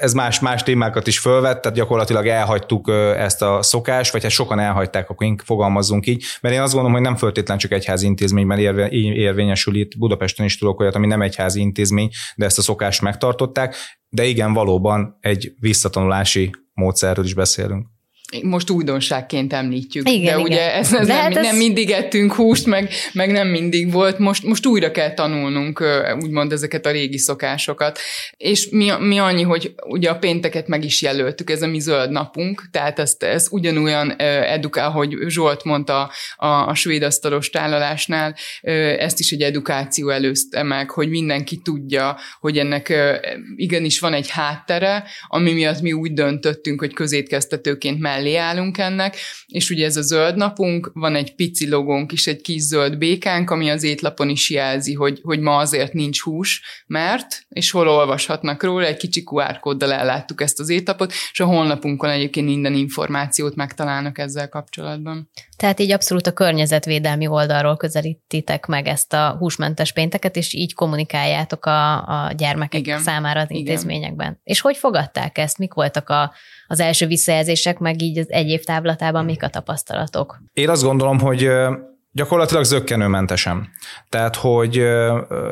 Speaker 4: ez más, más témákat is fölvett, tehát gyakorlatilag elhagytuk ezt a szokást, vagy hát sokan elhagyták, akkor fogalmazzunk így, mert én azt gondolom, hogy nem föltétlen csak egyházi intézményben érve, érvényesül itt, Budapesten is tudok olyat, ami nem egyházi intézmény, de ezt a szokást megtartották, de igen, valóban egy visszatanulási módszerről is beszélünk
Speaker 3: most újdonságként említjük, igen, de igen. ugye ez, ez nem, ez... nem mindig ettünk húst, meg, meg nem mindig volt, most, most újra kell tanulnunk úgymond ezeket a régi szokásokat. És mi, mi annyi, hogy ugye a pénteket meg is jelöltük, ez a mi zöld napunk, tehát ezt, ez ugyanolyan edukál, hogy Zsolt mondta a, a svéd asztalos tálalásnál, ezt is egy edukáció előzte meg, hogy mindenki tudja, hogy ennek igenis van egy háttere, ami miatt mi úgy döntöttünk, hogy közétkeztetőként mellé mellé állunk ennek, és ugye ez a zöld napunk, van egy pici logónk is, egy kis zöld békánk, ami az étlapon is jelzi, hogy, hogy ma azért nincs hús, mert, és hol olvashatnak róla, egy kicsi QR kóddal elláttuk ezt az étlapot, és a honlapunkon egyébként minden információt megtalálnak ezzel kapcsolatban.
Speaker 1: Tehát így abszolút a környezetvédelmi oldalról közelítitek meg ezt a húsmentes pénteket, és így kommunikáljátok a, a gyermekek Igen. számára az intézményekben. Igen. És hogy fogadták ezt? Mik voltak a, az első visszajelzések, meg így az egy év táblatában mik a tapasztalatok?
Speaker 4: Én azt gondolom, hogy Gyakorlatilag zöggenőmentesen. Tehát, hogy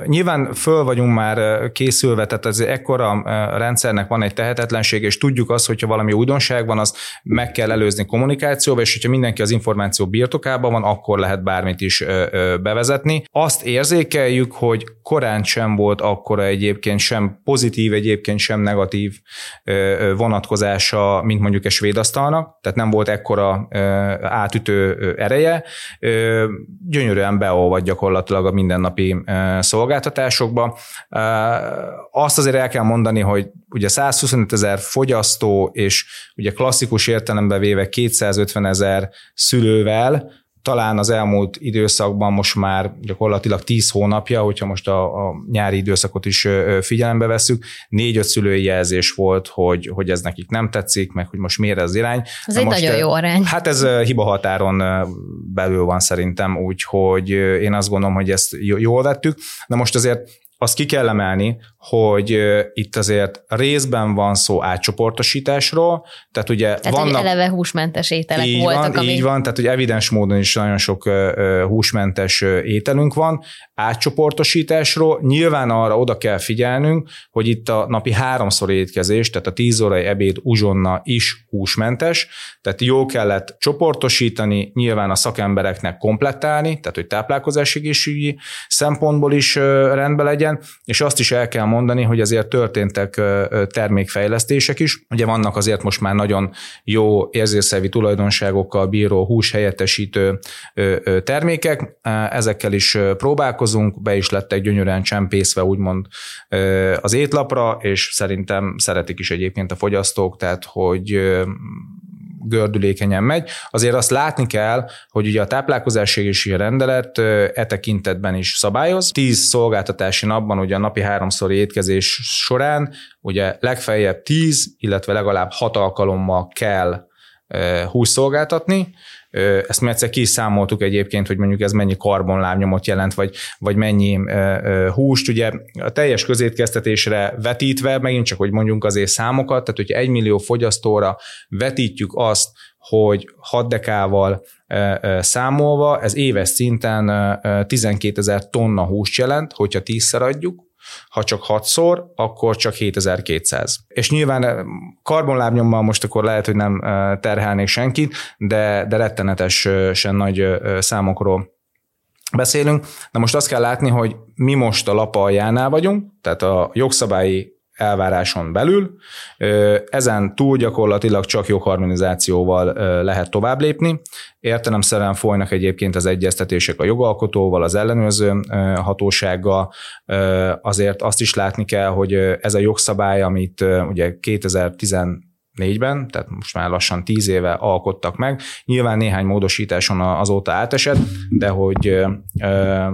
Speaker 4: nyilván föl vagyunk már készülve, tehát az ekkora rendszernek van egy tehetetlenség, és tudjuk azt, hogyha valami újdonság van, az meg kell előzni kommunikációba, és hogyha mindenki az információ birtokában van, akkor lehet bármit is bevezetni. Azt érzékeljük, hogy korán sem volt akkora egyébként sem pozitív, egyébként sem negatív vonatkozása, mint mondjuk egy svéd tehát nem volt ekkora átütő ereje gyönyörűen beolvad gyakorlatilag a mindennapi szolgáltatásokba. Azt azért el kell mondani, hogy ugye 125 ezer fogyasztó és ugye klasszikus értelembe véve 250 ezer szülővel, talán az elmúlt időszakban most már gyakorlatilag 10 hónapja, hogyha most a, a nyári időszakot is figyelembe veszük, négy-öt szülői jelzés volt, hogy, hogy ez nekik nem tetszik, meg hogy most miért ez irány.
Speaker 1: Ez Na egy most, nagyon jó arány.
Speaker 4: Hát ez hiba határon belül van szerintem, úgyhogy én azt gondolom, hogy ezt jól vettük. De most azért azt ki kell emelni, hogy itt azért részben van szó átcsoportosításról, tehát ugye
Speaker 1: tehát, vannak... eleve húsmentes ételek
Speaker 4: így
Speaker 1: voltak.
Speaker 4: Van, ami... Így van, tehát hogy evidens módon is nagyon sok húsmentes ételünk van, átcsoportosításról nyilván arra oda kell figyelnünk, hogy itt a napi háromszor étkezés, tehát a tíz órai ebéd uzsonna is húsmentes, tehát jó kellett csoportosítani, nyilván a szakembereknek komplettálni, tehát hogy táplálkozásegészségügyi szempontból is rendben legyen, és azt is el kell mondani, hogy azért történtek termékfejlesztések is. Ugye vannak azért most már nagyon jó érzésszervi tulajdonságokkal bíró hús helyettesítő termékek, ezekkel is próbálkozunk, be is lettek gyönyörűen csempészve úgymond az étlapra, és szerintem szeretik is egyébként a fogyasztók, tehát hogy gördülékenyen megy. Azért azt látni kell, hogy ugye a táplálkozási rendelet e tekintetben is szabályoz. Tíz szolgáltatási napban, ugye a napi háromszori étkezés során, ugye legfeljebb tíz, illetve legalább hat alkalommal kell hús szolgáltatni, ezt mi egyszer kiszámoltuk egyébként, hogy mondjuk ez mennyi karbonlábnyomot jelent, vagy, vagy mennyi húst. Ugye a teljes közétkeztetésre vetítve, megint csak, hogy mondjunk azért számokat, tehát hogyha egy millió fogyasztóra vetítjük azt, hogy 6 dekával számolva, ez éves szinten 12 ezer tonna húst jelent, hogyha tízszer adjuk, ha csak hatszor, akkor csak 7200. És nyilván eh, karbonlábnyommal most akkor lehet, hogy nem eh, terhelnék senkit, de, de rettenetesen nagy eh, számokról beszélünk. Na most azt kell látni, hogy mi most a lapa aljánál vagyunk, tehát a jogszabályi elváráson belül. Ezen túl gyakorlatilag csak jogharmonizációval lehet tovább lépni. Értelemszerűen folynak egyébként az egyeztetések a jogalkotóval, az ellenőrző hatósággal. Azért azt is látni kell, hogy ez a jogszabály, amit ugye 2010 négyben, tehát most már lassan tíz éve alkottak meg. Nyilván néhány módosításon azóta átesett, de hogy ö, ö,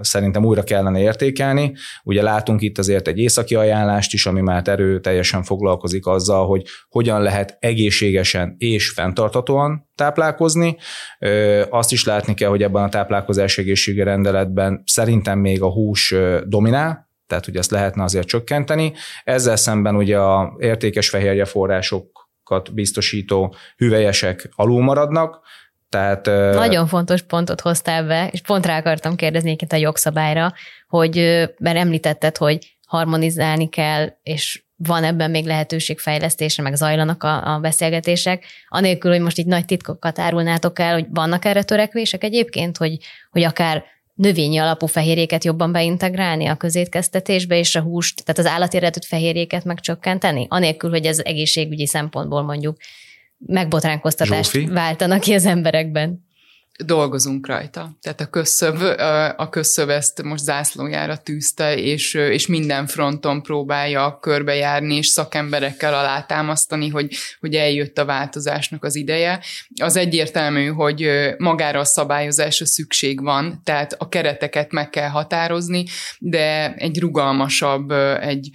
Speaker 4: szerintem újra kellene értékelni. Ugye látunk itt azért egy északi ajánlást is, ami már erőteljesen foglalkozik azzal, hogy hogyan lehet egészségesen és fenntartatóan táplálkozni. Ö, azt is látni kell, hogy ebben a táplálkozás egészségi rendeletben szerintem még a hús dominál, tehát hogy ezt lehetne azért csökkenteni. Ezzel szemben ugye a értékes fehérje forrásokat biztosító hüvelyesek alul maradnak, tehát,
Speaker 1: Nagyon fontos pontot hoztál be, és pont rá akartam kérdezni a jogszabályra, hogy mert említetted, hogy harmonizálni kell, és van ebben még lehetőség fejlesztésre, meg zajlanak a, a beszélgetések, anélkül, hogy most így nagy titkokat árulnátok el, hogy vannak erre törekvések egyébként, hogy, hogy akár növényi alapú fehérjéket jobban beintegrálni a közétkeztetésbe, és a húst, tehát az állati eredetű fehérjéket megcsökkenteni, anélkül, hogy ez egészségügyi szempontból mondjuk megbotránkoztatást Zsófi? váltana ki az emberekben
Speaker 3: dolgozunk rajta. Tehát a közszöv, a közszöv ezt most zászlójára tűzte, és, és minden fronton próbálja körbejárni, és szakemberekkel alátámasztani, hogy, hogy eljött a változásnak az ideje. Az egyértelmű, hogy magára a szabályozásra szükség van, tehát a kereteket meg kell határozni, de egy rugalmasabb, egy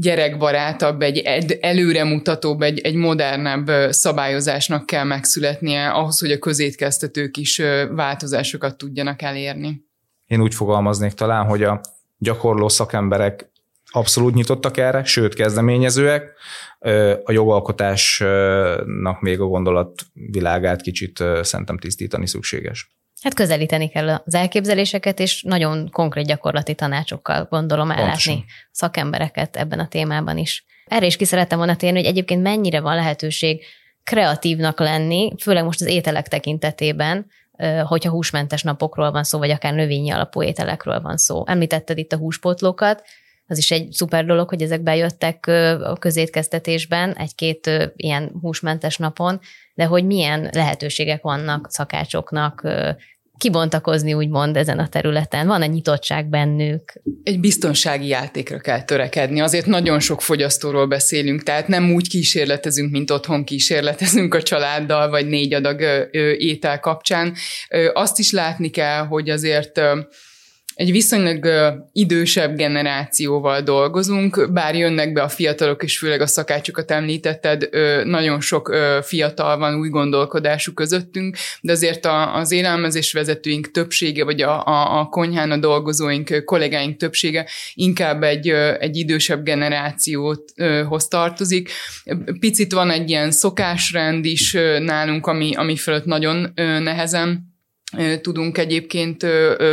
Speaker 3: gyerekbarátabb, egy előremutatóbb, egy, egy modernebb szabályozásnak kell megszületnie ahhoz, hogy a közétkeztetők is változásokat tudjanak elérni.
Speaker 4: Én úgy fogalmaznék talán, hogy a gyakorló szakemberek abszolút nyitottak erre, sőt kezdeményezőek. A jogalkotásnak még a gondolat világát kicsit szerintem tisztítani szükséges.
Speaker 1: Hát közelíteni kell az elképzeléseket, és nagyon konkrét gyakorlati tanácsokkal gondolom ellátni Pontosan. szakembereket ebben a témában is. Erre is ki szerettem volna térni, hogy egyébként mennyire van lehetőség kreatívnak lenni, főleg most az ételek tekintetében, hogyha húsmentes napokról van szó, vagy akár növényi alapú ételekről van szó. Említetted itt a húspotlókat, az is egy szuper dolog, hogy ezek bejöttek a közétkeztetésben egy-két ilyen húsmentes napon, de hogy milyen lehetőségek vannak szakácsoknak kibontakozni, úgymond ezen a területen? Van-e nyitottság bennük?
Speaker 3: Egy biztonsági játékra kell törekedni. Azért nagyon sok fogyasztóról beszélünk, tehát nem úgy kísérletezünk, mint otthon kísérletezünk a családdal, vagy négy adag étel kapcsán. Azt is látni kell, hogy azért egy viszonylag idősebb generációval dolgozunk, bár jönnek be a fiatalok, és főleg a szakácsokat említetted, nagyon sok fiatal van új gondolkodású közöttünk, de azért az élelmezés vezetőink többsége, vagy a, a, a konyhán a dolgozóink, kollégáink többsége inkább egy, egy idősebb generációhoz tartozik. Picit van egy ilyen szokásrend is nálunk, ami, ami fölött nagyon nehezen tudunk egyébként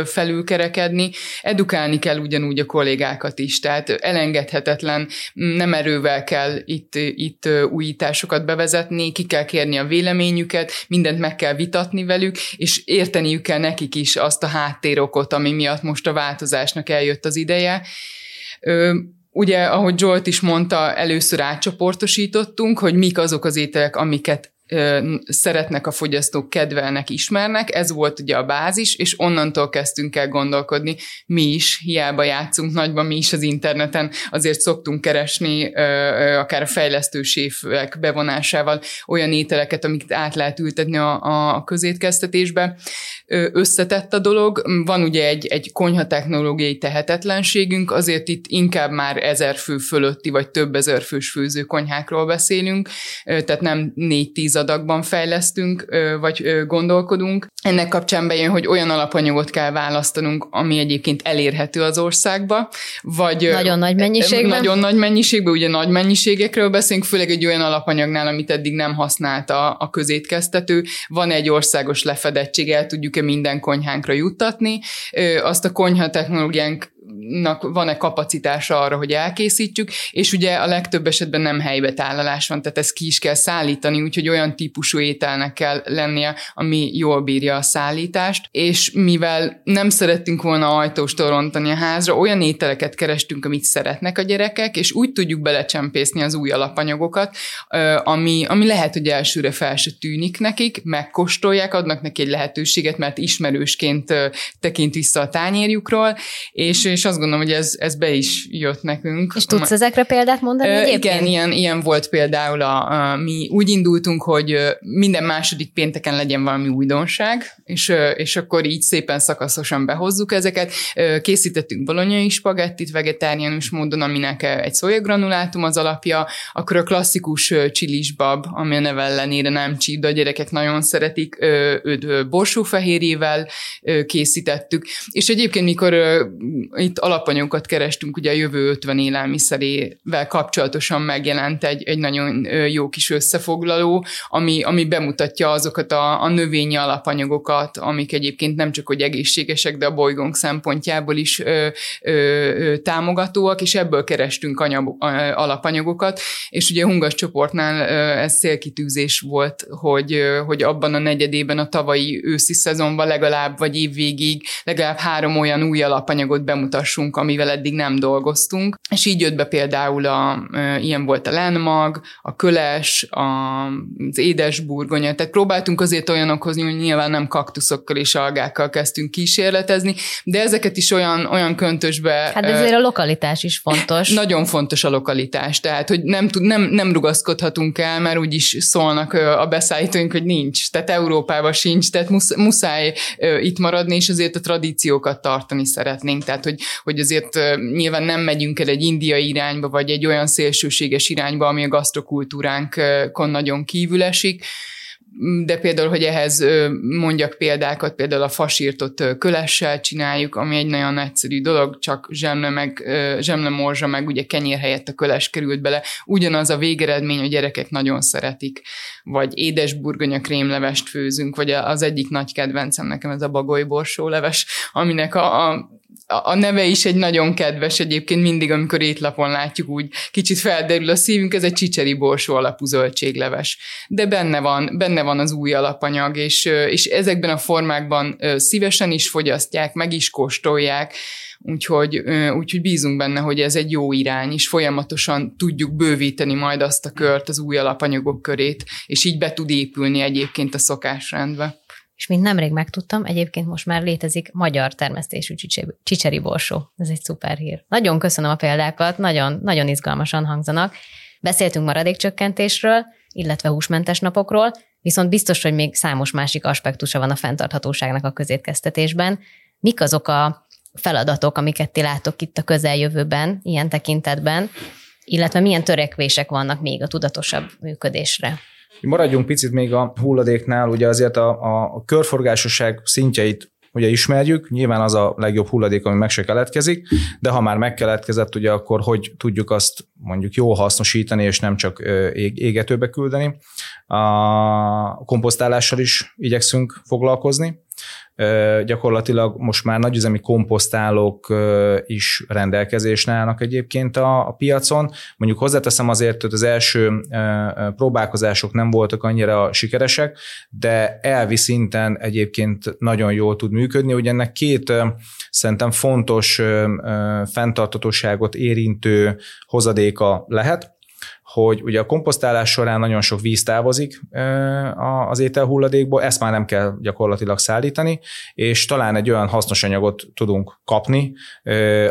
Speaker 3: felülkerekedni. Edukálni kell ugyanúgy a kollégákat is, tehát elengedhetetlen, nem erővel kell itt, itt újításokat bevezetni, ki kell kérni a véleményüket, mindent meg kell vitatni velük, és érteniük kell nekik is azt a háttérokot, ami miatt most a változásnak eljött az ideje ugye, ahogy Zsolt is mondta, először átcsoportosítottunk, hogy mik azok az ételek, amiket szeretnek a fogyasztók, kedvelnek, ismernek, ez volt ugye a bázis, és onnantól kezdtünk el gondolkodni, mi is, hiába játszunk nagyban, mi is az interneten, azért szoktunk keresni akár a fejlesztő bevonásával olyan ételeket, amiket át lehet ültetni a, a közétkeztetésbe. Összetett a dolog, van ugye egy, egy konyha technológiai tehetetlenségünk, azért itt inkább már ezer fő fölötti, vagy több ezer fős főzőkonyhákról beszélünk, tehát nem négy-tíz adagban fejlesztünk, vagy gondolkodunk. Ennek kapcsán bejön, hogy olyan alapanyagot kell választanunk, ami egyébként elérhető az országba, vagy
Speaker 1: nagyon nagy mennyiségben.
Speaker 3: Nagyon nagy mennyiségben, ugye nagy mennyiségekről beszélünk, főleg egy olyan alapanyagnál, amit eddig nem használta a közétkeztető. Van egy országos lefedettség, el tudjuk-e minden konyhánkra juttatni. Azt a konyha technológiánk van-e kapacitása arra, hogy elkészítjük, és ugye a legtöbb esetben nem helybe tálalás van, tehát ezt ki is kell szállítani, úgyhogy olyan típusú ételnek kell lennie, ami jól bírja a szállítást, és mivel nem szerettünk volna ajtóst rontani a házra, olyan ételeket kerestünk, amit szeretnek a gyerekek, és úgy tudjuk belecsempészni az új alapanyagokat, ami, ami lehet, hogy elsőre fel se tűnik nekik, megkóstolják, adnak neki egy lehetőséget, mert ismerősként tekint vissza a tányérjukról, és, és azt gondolom, hogy ez, ez be is jött nekünk.
Speaker 1: És tudsz ezekre példát mondani
Speaker 3: Ö, Igen, ilyen, ilyen volt például, a, a, mi úgy indultunk, hogy minden második pénteken legyen valami újdonság, és, és akkor így szépen szakaszosan behozzuk ezeket. Készítettünk bolonyai spagettit vegetáriánus módon, aminek egy szójagranulátum az alapja, akkor a klasszikus csilisbab, ami a neve ellenére nem csíp, de a gyerekek nagyon szeretik, őt borsófehérjével készítettük, és egyébként mikor itt alapanyagokat kerestünk, ugye a jövő 50 élelmiszerével kapcsolatosan megjelent egy, egy nagyon jó kis összefoglaló, ami, ami bemutatja azokat a, a növényi alapanyagokat, amik egyébként nem csak hogy egészségesek, de a bolygónk szempontjából is ö, ö, ö, támogatóak, és ebből kerestünk anyag, alapanyagokat, és ugye a Hungas csoportnál ö, ez célkitűzés volt, hogy, hogy abban a negyedében a tavalyi őszi szezonban legalább, vagy évvégig legalább három olyan új alapanyagot bemutassunk, amivel eddig nem dolgoztunk. És így jött be például a, ilyen volt a lenmag, a köles, a, az édes burgonya, tehát próbáltunk azért olyanokhoz nyúlni, nyilván nem kaktuszokkal és algákkal kezdtünk kísérletezni, de ezeket is olyan, olyan köntösbe...
Speaker 1: Hát ezért a lokalitás is fontos. [LAUGHS]
Speaker 3: Nagyon fontos a lokalitás, tehát hogy nem, nem, nem rugaszkodhatunk el, mert úgyis szólnak a beszállítóink, hogy nincs, tehát Európában sincs, tehát musz, muszáj itt maradni, és azért a tradíciókat tartani szeretnénk, tehát hogy, hogy azért nyilván nem megyünk el egy indiai irányba, vagy egy olyan szélsőséges irányba, ami a gasztrokultúránkon nagyon kívül esik, de például, hogy ehhez mondjak példákat, például a fasírtot kölessel csináljuk, ami egy nagyon egyszerű dolog, csak zsemle, meg, zsemle morzsa, meg ugye kenyér helyett a köles került bele. Ugyanaz a végeredmény, a gyerekek nagyon szeretik. Vagy édes burgonya krémlevest főzünk, vagy az egyik nagy kedvencem nekem ez a bagoly borsó leves, aminek a, a a neve is egy nagyon kedves egyébként, mindig, amikor étlapon látjuk, úgy kicsit felderül a szívünk, ez egy csicseri borsó alapú zöldségleves. De benne van, benne van az új alapanyag, és, és ezekben a formákban szívesen is fogyasztják, meg is kóstolják, úgyhogy, úgyhogy bízunk benne, hogy ez egy jó irány, és folyamatosan tudjuk bővíteni majd azt a kört, az új alapanyagok körét, és így be tud épülni egyébként a szokásrendbe
Speaker 1: és mint nemrég megtudtam, egyébként most már létezik magyar termesztésű csicseri borsó. Ez egy szuper hír. Nagyon köszönöm a példákat, nagyon, nagyon izgalmasan hangzanak. Beszéltünk maradékcsökkentésről, illetve húsmentes napokról, viszont biztos, hogy még számos másik aspektusa van a fenntarthatóságnak a közétkeztetésben. Mik azok a feladatok, amiket ti látok itt a közeljövőben, ilyen tekintetben, illetve milyen törekvések vannak még a tudatosabb működésre?
Speaker 4: Maradjunk picit még a hulladéknál, ugye azért a, a körforgásosság szintjeit ugye ismerjük, nyilván az a legjobb hulladék, ami meg se keletkezik, de ha már megkeletkezett, ugye akkor hogy tudjuk azt mondjuk jól hasznosítani, és nem csak égetőbe küldeni. A komposztálással is igyekszünk foglalkozni, gyakorlatilag most már nagyüzemi komposztálók is rendelkezésre állnak egyébként a, piacon. Mondjuk hozzáteszem azért, hogy az első próbálkozások nem voltak annyira sikeresek, de elvi szinten egyébként nagyon jól tud működni. Ugye ennek két szerintem fontos fenntartatóságot érintő hozadéka lehet hogy ugye a komposztálás során nagyon sok víz távozik az ételhulladékból, ezt már nem kell gyakorlatilag szállítani, és talán egy olyan hasznos anyagot tudunk kapni,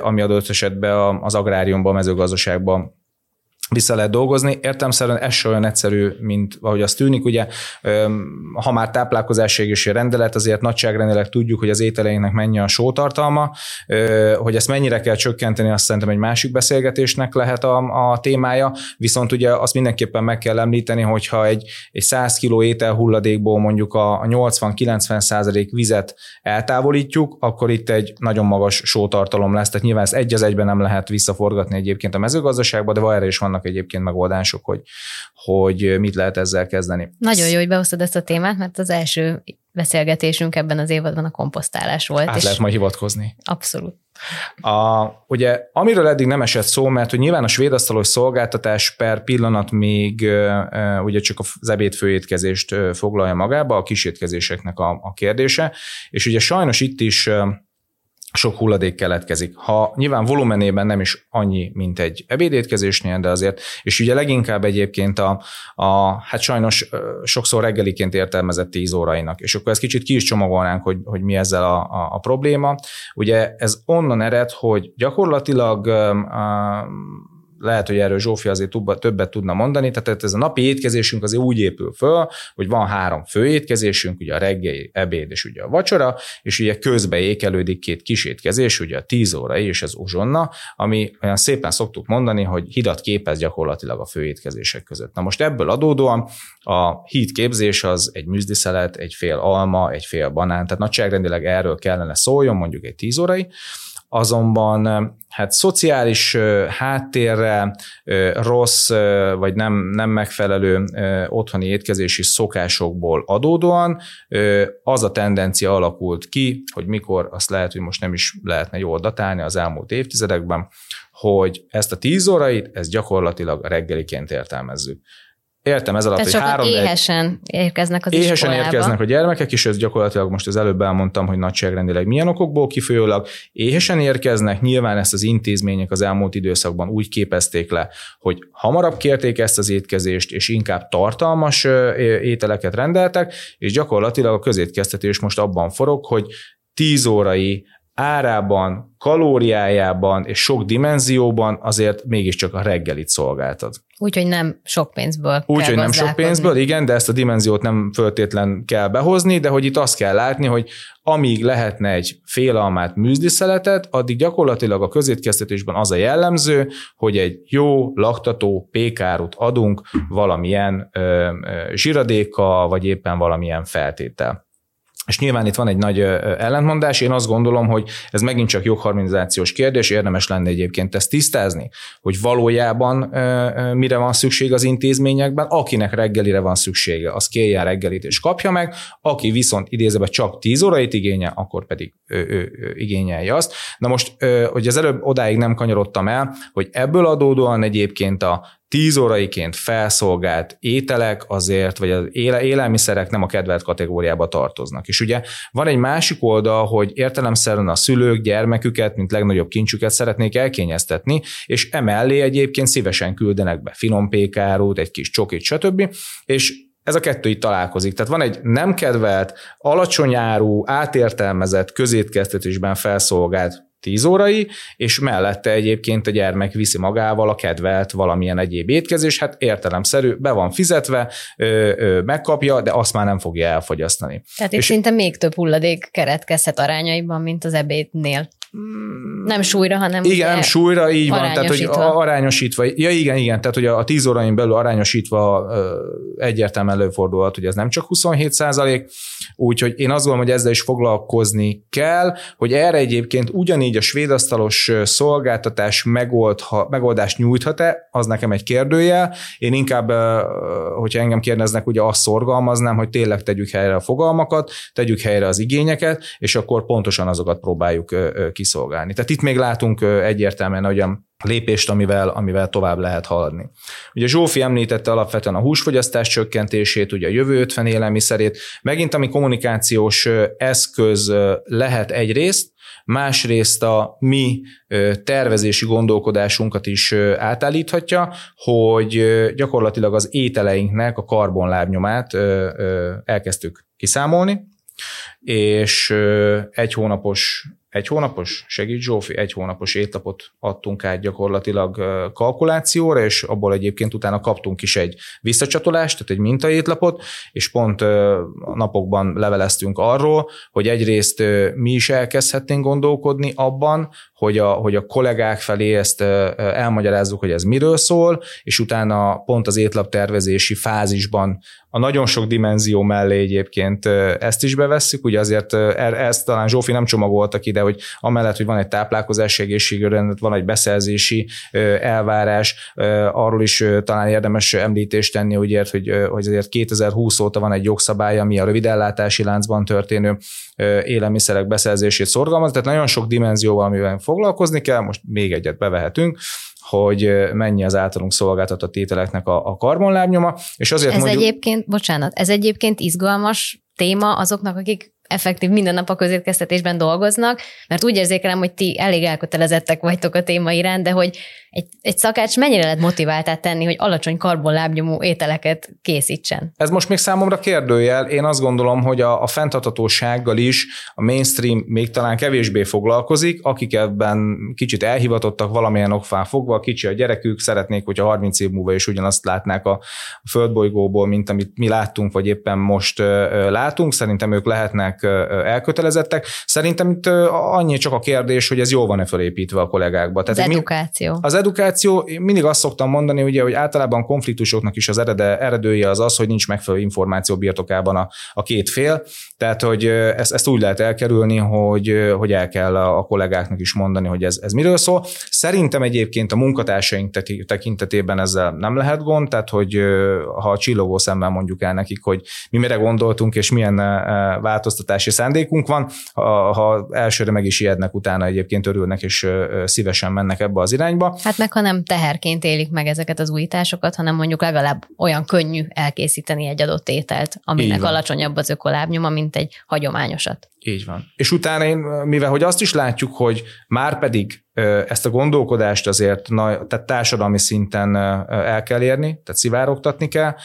Speaker 4: ami adott esetben az agráriumban, mezőgazdaságban vissza lehet dolgozni. Értelmszerűen ez se olyan egyszerű, mint ahogy az tűnik. Ugye, ha már táplálkozásségési rendelet, azért nagyságrendileg tudjuk, hogy az ételeinknek mennyi a sótartalma, hogy ezt mennyire kell csökkenteni, azt szerintem egy másik beszélgetésnek lehet a, a témája, viszont ugye azt mindenképpen meg kell említeni, hogyha egy, egy 100 kg ételhulladékból mondjuk a 80-90 százalék vizet eltávolítjuk, akkor itt egy nagyon magas sótartalom lesz, tehát nyilván ezt egy az egyben nem lehet visszaforgatni egyébként a mezőgazdaságba, de erre is vannak egyébként megoldások, hogy, hogy mit lehet ezzel kezdeni.
Speaker 1: Nagyon jó, hogy behoztad ezt a témát, mert az első beszélgetésünk ebben az évadban a komposztálás volt.
Speaker 4: Át és lehet majd hivatkozni.
Speaker 1: Abszolút.
Speaker 4: A, ugye, amiről eddig nem esett szó, mert hogy nyilván a svédasztalos szolgáltatás per pillanat még e, ugye csak az ebédfőétkezést foglalja magába, a kisétkezéseknek a, a kérdése, és ugye sajnos itt is sok hulladék keletkezik. Ha nyilván volumenében nem is annyi, mint egy ebédétkezésnél, de azért, és ugye leginkább egyébként a, a hát sajnos sokszor reggeliként értelmezett 10 órainak, és akkor ezt kicsit ki is csomagolnánk, hogy, hogy mi ezzel a, a, a probléma. Ugye ez onnan ered, hogy gyakorlatilag a, lehet, hogy erről Zsófi azért többet tudna mondani, tehát ez a napi étkezésünk azért úgy épül föl, hogy van három fő étkezésünk, ugye a reggeli, ebéd és ugye a vacsora, és ugye közbe ékelődik két kis étkezés, ugye a 10 óra és az uzsonna, ami olyan szépen szoktuk mondani, hogy hidat képez gyakorlatilag a főétkezések között. Na most ebből adódóan a híd képzés az egy műzdiszelet, egy fél alma, egy fél banán, tehát nagyságrendileg erről kellene szóljon, mondjuk egy 10 órai, azonban hát szociális háttérre, rossz vagy nem, nem megfelelő otthoni étkezési szokásokból adódóan az a tendencia alakult ki, hogy mikor azt lehet, hogy most nem is lehetne jól datálni az elmúlt évtizedekben, hogy ezt a tíz órait, ezt gyakorlatilag reggeliként értelmezzük. Értem ez alatt,
Speaker 1: Tehát
Speaker 4: hogy három
Speaker 1: éhesen érkeznek az
Speaker 4: Éhesen
Speaker 1: iskolába.
Speaker 4: érkeznek a gyermekek, és ez gyakorlatilag most az előbb elmondtam, hogy nagyságrendileg milyen okokból kifolyólag. Éhesen érkeznek, nyilván ezt az intézmények az elmúlt időszakban úgy képezték le, hogy hamarabb kérték ezt az étkezést, és inkább tartalmas ételeket rendeltek, és gyakorlatilag a közétkeztetés most abban forog, hogy 10 órai árában, kalóriájában és sok dimenzióban azért mégiscsak a reggelit szolgáltad.
Speaker 1: Úgyhogy nem sok pénzből
Speaker 4: Úgy,
Speaker 1: kell
Speaker 4: hogy nem sok pénzből, igen, de ezt a dimenziót nem föltétlen kell behozni, de hogy itt azt kell látni, hogy amíg lehetne egy fél almát műzliszeletet, addig gyakorlatilag a közétkeztetésben az a jellemző, hogy egy jó, laktató pékárut adunk valamilyen ö, ö, zsiradéka, vagy éppen valamilyen feltétel. És nyilván itt van egy nagy ellentmondás. Én azt gondolom, hogy ez megint csak jogharmonizációs kérdés, érdemes lenne egyébként ezt tisztázni, hogy valójában mire van szükség az intézményekben, akinek reggelire van szüksége, az kérjen reggelit és kapja meg, aki viszont idézőben csak 10 órait igényel, akkor pedig ő, ő, ő igényelje azt. Na most, hogy az előbb odáig nem kanyarodtam el, hogy ebből adódóan egyébként a 10 óraiként felszolgált ételek azért, vagy az élelmiszerek nem a kedvelt kategóriába tartoznak. És ugye van egy másik oldal, hogy értelemszerűen a szülők gyermeküket, mint legnagyobb kincsüket szeretnék elkényeztetni, és emellé egyébként szívesen küldenek be finom pékárút, egy kis csokit, stb. És ez a kettő itt találkozik. Tehát van egy nem kedvelt, alacsony áru, átértelmezett, közétkeztetésben felszolgált 10 órai, és mellette egyébként a gyermek viszi magával a kedvelt valamilyen egyéb étkezés, hát értelemszerű, be van fizetve, ö, ö, megkapja, de azt már nem fogja elfogyasztani.
Speaker 1: Tehát itt
Speaker 4: És-
Speaker 1: szinte még több hulladék keretkezhet arányaiban, mint az ebédnél. Nem súlyra, hanem
Speaker 4: Igen, nem súlyra, így van, tehát hogy
Speaker 1: arányosítva.
Speaker 4: Ja, igen, igen, tehát hogy a, a 10 órain belül arányosítva egyértelműen előfordulhat, hogy ez nem csak 27 százalék, úgyhogy én azt gondolom, hogy ezzel is foglalkozni kell, hogy erre egyébként ugyanígy a svédasztalos szolgáltatás megoldha, megoldást nyújthat-e, az nekem egy kérdőjel. Én inkább, hogyha engem kérdeznek, ugye azt szorgalmaznám, hogy tényleg tegyük helyre a fogalmakat, tegyük helyre az igényeket, és akkor pontosan azokat próbáljuk ö, kiszolgálni. Tehát itt még látunk egyértelműen olyan lépést, amivel, amivel tovább lehet haladni. Ugye Zsófi említette alapvetően a húsfogyasztás csökkentését, ugye a jövő 50 élelmiszerét, megint ami kommunikációs eszköz lehet egyrészt, másrészt a mi tervezési gondolkodásunkat is átállíthatja, hogy gyakorlatilag az ételeinknek a karbonlábnyomát elkezdtük kiszámolni, és egy hónapos egy hónapos, segít Zsófi, egy hónapos étlapot adtunk át gyakorlatilag kalkulációra, és abból egyébként utána kaptunk is egy visszacsatolást, tehát egy mintaétlapot, és pont napokban leveleztünk arról, hogy egyrészt mi is elkezdhetnénk gondolkodni abban, hogy a, hogy a kollégák felé ezt elmagyarázzuk, hogy ez miről szól, és utána pont az étlap tervezési fázisban a nagyon sok dimenzió mellé egyébként ezt is bevesszük, ugye azért ö, e- ezt talán Zsófi nem csomagoltak ide, hogy amellett, hogy van egy táplálkozási egészségrendet, van egy beszerzési elvárás, arról is talán érdemes említést tenni, ugye, hogy, hogy azért 2020 óta van egy jogszabály, ami a rövidellátási láncban történő élelmiszerek beszerzését szorgalmaz, tehát nagyon sok dimenzióval, amivel foglalkozni kell, most még egyet bevehetünk, hogy mennyi az általunk szolgáltatott ételeknek a, a karbonlábnyoma, és azért
Speaker 1: Ez
Speaker 4: mondjuk...
Speaker 1: egyébként, bocsánat, ez egyébként izgalmas téma azoknak, akik effektív minden nap a közétkeztetésben dolgoznak, mert úgy érzékelem, hogy ti elég elkötelezettek vagytok a téma iránt, de hogy egy, egy szakács mennyire lehet motiváltát tenni, hogy alacsony karbonlábnyomó ételeket készítsen?
Speaker 4: Ez most még számomra kérdőjel. Én azt gondolom, hogy a, a fenntarthatósággal is a mainstream még talán kevésbé foglalkozik, akik ebben kicsit elhivatottak valamilyen okfán fogva, kicsi a gyerekük, szeretnék, hogyha 30 év múlva is ugyanazt látnák a földbolygóból, mint amit mi láttunk, vagy éppen most látunk. Szerintem ők lehetnek elkötelezettek. Szerintem itt annyi csak a kérdés, hogy ez jól van-e felépítve a kollégákba.
Speaker 1: Az
Speaker 4: Tehát mi-
Speaker 1: edukáció.
Speaker 4: az edukáció, én mindig azt szoktam mondani, ugye, hogy általában konfliktusoknak is az erede, eredője az az, hogy nincs megfelelő információ birtokában a, a két fél, tehát hogy ezt, ezt úgy lehet elkerülni, hogy, hogy el kell a, a kollégáknak is mondani, hogy ez, ez miről szól. Szerintem egyébként a munkatársaink tek- tekintetében ezzel nem lehet gond, tehát hogy ha a csillogó szemmel mondjuk el nekik, hogy mi mire gondoltunk, és milyen változtatási szándékunk van, ha, ha elsőre meg is ijednek, utána egyébként örülnek, és szívesen mennek ebbe az irányba.
Speaker 1: Hát meg, hanem teherként élik meg ezeket az újításokat, hanem mondjuk legalább olyan könnyű elkészíteni egy adott ételt, aminek alacsonyabb az ökolábnyoma, mint egy hagyományosat.
Speaker 4: Így van. És utána én, mivel hogy azt is látjuk, hogy már pedig ezt a gondolkodást azért na, tehát társadalmi szinten el kell érni, tehát szivárogtatni kell.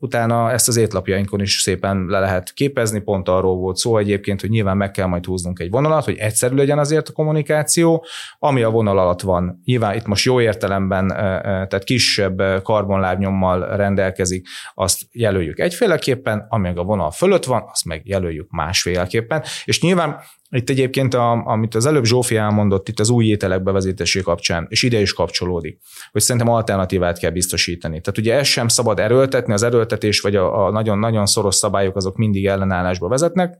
Speaker 4: Utána ezt az étlapjainkon is szépen le lehet képezni, pont arról volt szó egyébként, hogy nyilván meg kell majd húznunk egy vonalat, hogy egyszerű legyen azért a kommunikáció, ami a vonal alatt van. Nyilván itt most jó értelemben, tehát kisebb karbonlábnyommal rendelkezik, azt jelöljük egyféleképpen, ami a vonal fölött van, azt meg jelöljük másféleképpen. És nyilván itt egyébként, a, amit az előbb Zsófi elmondott itt az új ételek bevezetésé kapcsán, és ide is kapcsolódik, hogy szerintem alternatívát kell biztosítani. Tehát ugye ezt sem szabad erőltetni, az erőltetés vagy a, nagyon-nagyon szoros szabályok azok mindig ellenállásba vezetnek,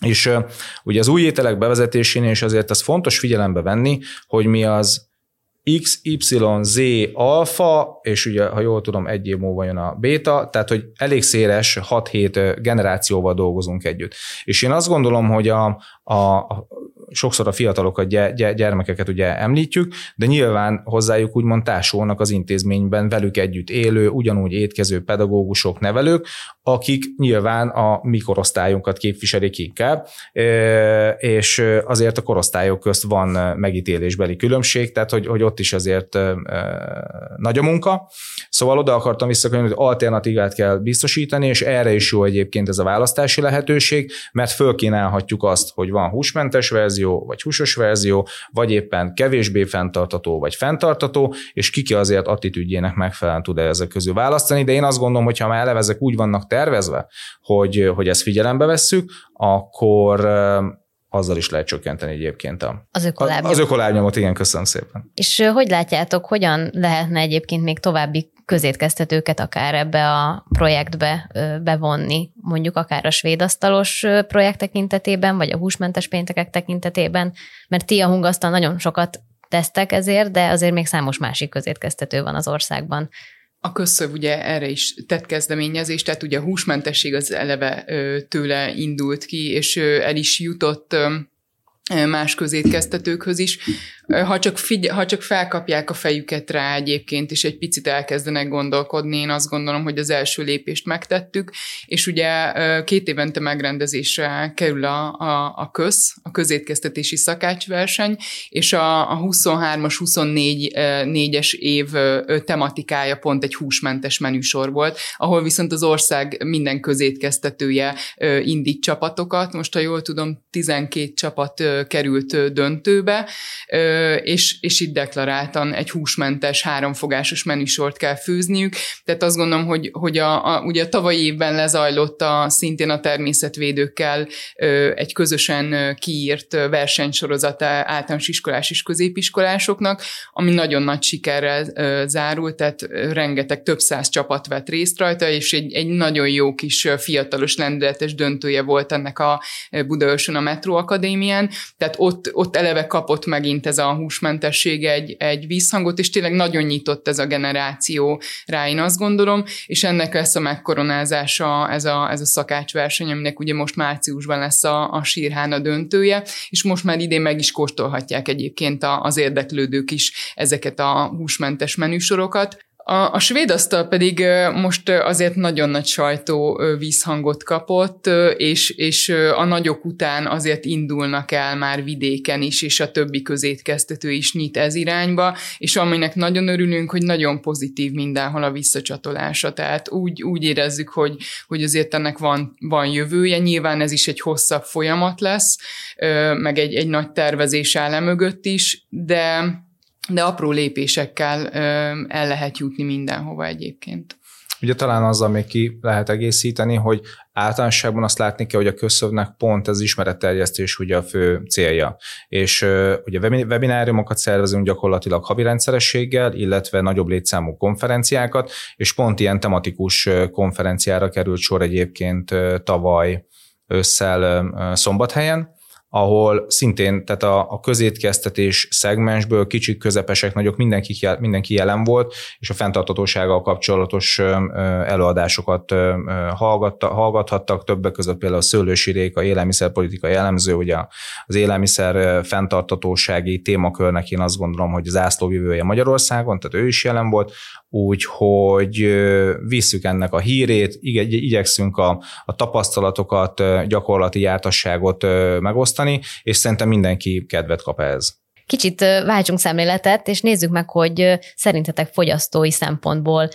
Speaker 4: és ugye az új ételek bevezetésén is azért az fontos figyelembe venni, hogy mi az X, Y, Z, alfa, és ugye, ha jól tudom, egy év múlva jön a beta, tehát, hogy elég széles 6-7 generációval dolgozunk együtt. És én azt gondolom, hogy a, a sokszor a fiatalokat, gyermekeket ugye említjük, de nyilván hozzájuk úgymond társulnak az intézményben velük együtt élő, ugyanúgy étkező pedagógusok, nevelők, akik nyilván a mi korosztályunkat képviselik inkább, és azért a korosztályok közt van megítélésbeli különbség, tehát hogy, hogy ott is azért nagy a munka. Szóval oda akartam visszakönyvni, hogy alternatívát kell biztosítani, és erre is jó egyébként ez a választási lehetőség, mert fölkínálhatjuk azt, hogy van húsmentes verzió, vagy húsos verzió, vagy éppen kevésbé fenntartató, vagy fenntartató, és kiki azért attitűdjének megfelelően tud ezek közül választani, de én azt gondolom, hogy ha már eleve ezek úgy vannak tervezve, hogy, hogy ezt figyelembe vesszük, akkor azzal is lehet csökkenteni egyébként a,
Speaker 1: az ökolábnyomot.
Speaker 4: Az ökolábnyomot, igen, köszönöm szépen.
Speaker 1: És hogy látjátok, hogyan lehetne egyébként még további közétkeztetőket akár ebbe a projektbe bevonni, mondjuk akár a svéd asztalos projekt tekintetében, vagy a húsmentes péntekek tekintetében, mert ti a hungasztal nagyon sokat tesztek ezért, de azért még számos másik közétkeztető van az országban.
Speaker 3: A közszöv ugye erre is tett kezdeményezést, tehát ugye a húsmentesség az eleve tőle indult ki, és el is jutott más közétkeztetőkhöz is ha csak, figy- ha csak felkapják a fejüket rá egyébként, és egy picit elkezdenek gondolkodni, én azt gondolom, hogy az első lépést megtettük, és ugye két évente megrendezésre kerül a, a, a köz, a közétkeztetési szakácsverseny, és a, a 23-as, 24-es év tematikája pont egy húsmentes menüsor volt, ahol viszont az ország minden közétkeztetője indít csapatokat, most ha jól tudom, 12 csapat került döntőbe, és, és itt deklaráltan egy húsmentes, háromfogásos menüsort kell főzniük. Tehát azt gondolom, hogy, hogy a, a, ugye a tavalyi évben lezajlott a, szintén a természetvédőkkel egy közösen kiírt versenysorozat általános iskolás és középiskolásoknak, ami nagyon nagy sikerrel zárult, tehát rengeteg több száz csapat vett részt rajta, és egy, egy nagyon jó kis fiatalos lendületes döntője volt ennek a Budaörsön a Metro Akadémián, tehát ott, ott eleve kapott megint ez a a húsmentesség egy, egy vízhangot, és tényleg nagyon nyitott ez a generáció rá, én azt gondolom, és ennek lesz a megkoronázása ez a, ez a szakácsverseny, aminek ugye most márciusban lesz a, a sírhána döntője, és most már idén meg is kóstolhatják egyébként az érdeklődők is ezeket a húsmentes menüsorokat. A, a svéd asztal pedig most azért nagyon nagy sajtó vízhangot kapott, és, és a nagyok után azért indulnak el már vidéken is, és a többi közétkeztető is nyit ez irányba, és aminek nagyon örülünk, hogy nagyon pozitív mindenhol a visszacsatolása. Tehát úgy, úgy érezzük, hogy, hogy azért ennek van, van jövője. Nyilván ez is egy hosszabb folyamat lesz, meg egy, egy nagy tervezés áll mögött is, de de apró lépésekkel el lehet jutni mindenhova egyébként.
Speaker 4: Ugye talán azzal még ki lehet egészíteni, hogy általánosságban azt látni kell, hogy a közszövnek pont az ismeretterjesztés ugye a fő célja. És uh, ugye webináriumokat szervezünk gyakorlatilag havi rendszerességgel, illetve nagyobb létszámú konferenciákat, és pont ilyen tematikus konferenciára került sor egyébként tavaly ősszel szombathelyen, ahol szintén, tehát a, a közétkeztetés szegmensből kicsik, közepesek, nagyok, mindenki, mindenki jelen volt, és a fenntartatósággal kapcsolatos előadásokat hallgatta, hallgathattak, többek között például a Szőlősi Réka, élelmiszerpolitikai elemző, ugye az élelmiszer fenntartatósági témakörnek én azt gondolom, hogy az ászlóvivője Magyarországon, tehát ő is jelen volt, úgyhogy visszük ennek a hírét, igyekszünk a, a tapasztalatokat, gyakorlati jártasságot megosztani, és szerintem mindenki kedvet kap ez.
Speaker 1: Kicsit váltsunk szemléletet, és nézzük meg, hogy szerintetek fogyasztói szempontból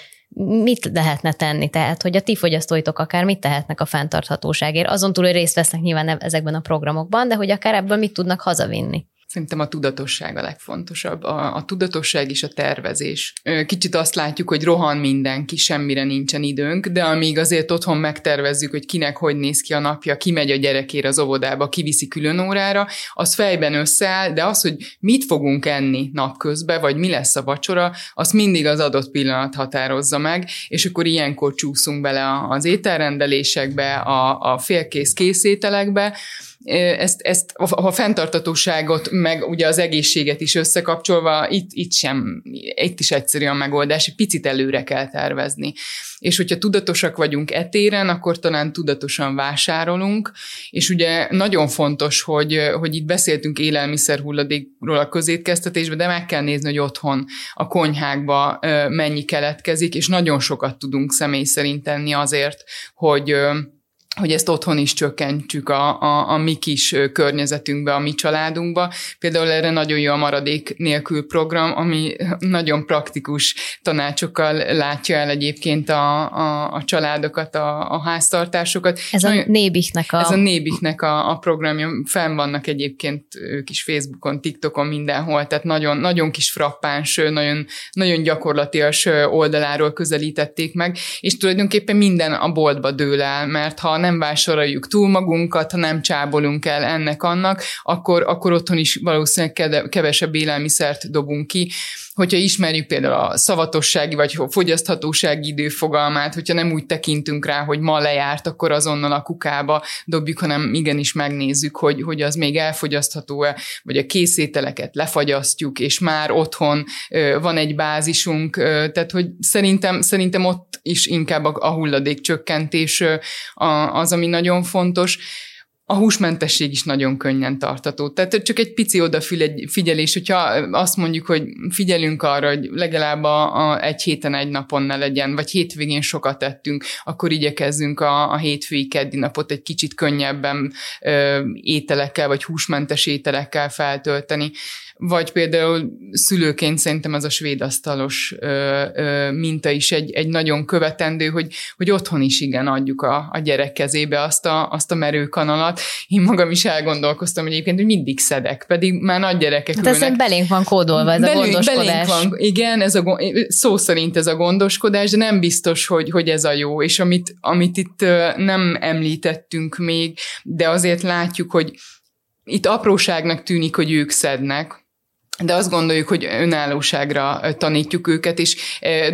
Speaker 1: mit lehetne tenni? Tehát, hogy a ti fogyasztóitok akár mit tehetnek a fenntarthatóságért? Azon túl, hogy részt vesznek nyilván ezekben a programokban, de hogy akár ebből mit tudnak hazavinni?
Speaker 3: Szerintem a tudatosság a legfontosabb. A, a tudatosság és a tervezés. Kicsit azt látjuk, hogy rohan mindenki, semmire nincsen időnk, de amíg azért otthon megtervezzük, hogy kinek hogy néz ki a napja, ki megy a gyerekére az óvodába, kiviszi külön órára, az fejben összeáll, de az, hogy mit fogunk enni napközben, vagy mi lesz a vacsora, azt mindig az adott pillanat határozza meg, és akkor ilyenkor csúszunk bele az ételrendelésekbe, a, a félkész készételekbe, ezt, ezt a, fenntartatóságot, meg ugye az egészséget is összekapcsolva, itt, itt sem, itt is egyszerű a megoldás, egy picit előre kell tervezni. És hogyha tudatosak vagyunk etéren, akkor talán tudatosan vásárolunk, és ugye nagyon fontos, hogy, hogy itt beszéltünk élelmiszer hulladékról a közétkeztetésben, de meg kell nézni, hogy otthon a konyhákba mennyi keletkezik, és nagyon sokat tudunk személy szerint tenni azért, hogy hogy ezt otthon is csökkentsük a, a, a mi kis környezetünkbe, a mi családunkba. Például erre nagyon jó a maradék nélkül program, ami nagyon praktikus tanácsokkal látja el egyébként a, a, a családokat, a, a háztartásokat.
Speaker 1: Ez nagyon, a Nébiknek a...
Speaker 3: Ez a Nébiknek a, a programja. Fenn vannak egyébként ők is Facebookon, TikTokon, mindenhol, tehát nagyon, nagyon kis frappáns, nagyon, nagyon gyakorlatias oldaláról közelítették meg, és tulajdonképpen minden a boltba dől el, mert ha nem vásároljuk túl magunkat, ha nem csábolunk el ennek-annak, akkor, akkor otthon is valószínűleg kevesebb élelmiszert dobunk ki. Hogyha ismerjük például a szavatossági vagy fogyaszthatósági időfogalmát, hogyha nem úgy tekintünk rá, hogy ma lejárt, akkor azonnal a kukába dobjuk, hanem igenis megnézzük, hogy, hogy az még elfogyasztható-e, vagy a készételeket lefagyasztjuk, és már otthon van egy bázisunk, tehát hogy szerintem, szerintem ott is inkább a, a hulladék csökkentés az, ami nagyon fontos a húsmentesség is nagyon könnyen tartató. Tehát csak egy pici odafigyelés, hogyha azt mondjuk, hogy figyelünk arra, hogy legalább a, a egy héten egy napon ne legyen, vagy hétvégén sokat tettünk, akkor igyekezzünk a, a hétfői keddi napot egy kicsit könnyebben ö, ételekkel, vagy húsmentes ételekkel feltölteni vagy például szülőként szerintem ez a svéd asztalos ö, ö, minta is egy, egy nagyon követendő, hogy, hogy otthon is igen adjuk a, a gyerek kezébe azt a, azt a merőkanalat. Én magam is elgondolkoztam egyébként, hogy mindig szedek, pedig már nagy gyerekek
Speaker 1: hát ülnek. belénk van kódolva ez belünk, a gondoskodás.
Speaker 3: Belénk van, igen, ez a, szó szerint ez a gondoskodás, de nem biztos, hogy, hogy ez a jó, és amit, amit itt nem említettünk még, de azért látjuk, hogy itt apróságnak tűnik, hogy ők szednek, de azt gondoljuk, hogy önállóságra tanítjuk őket, és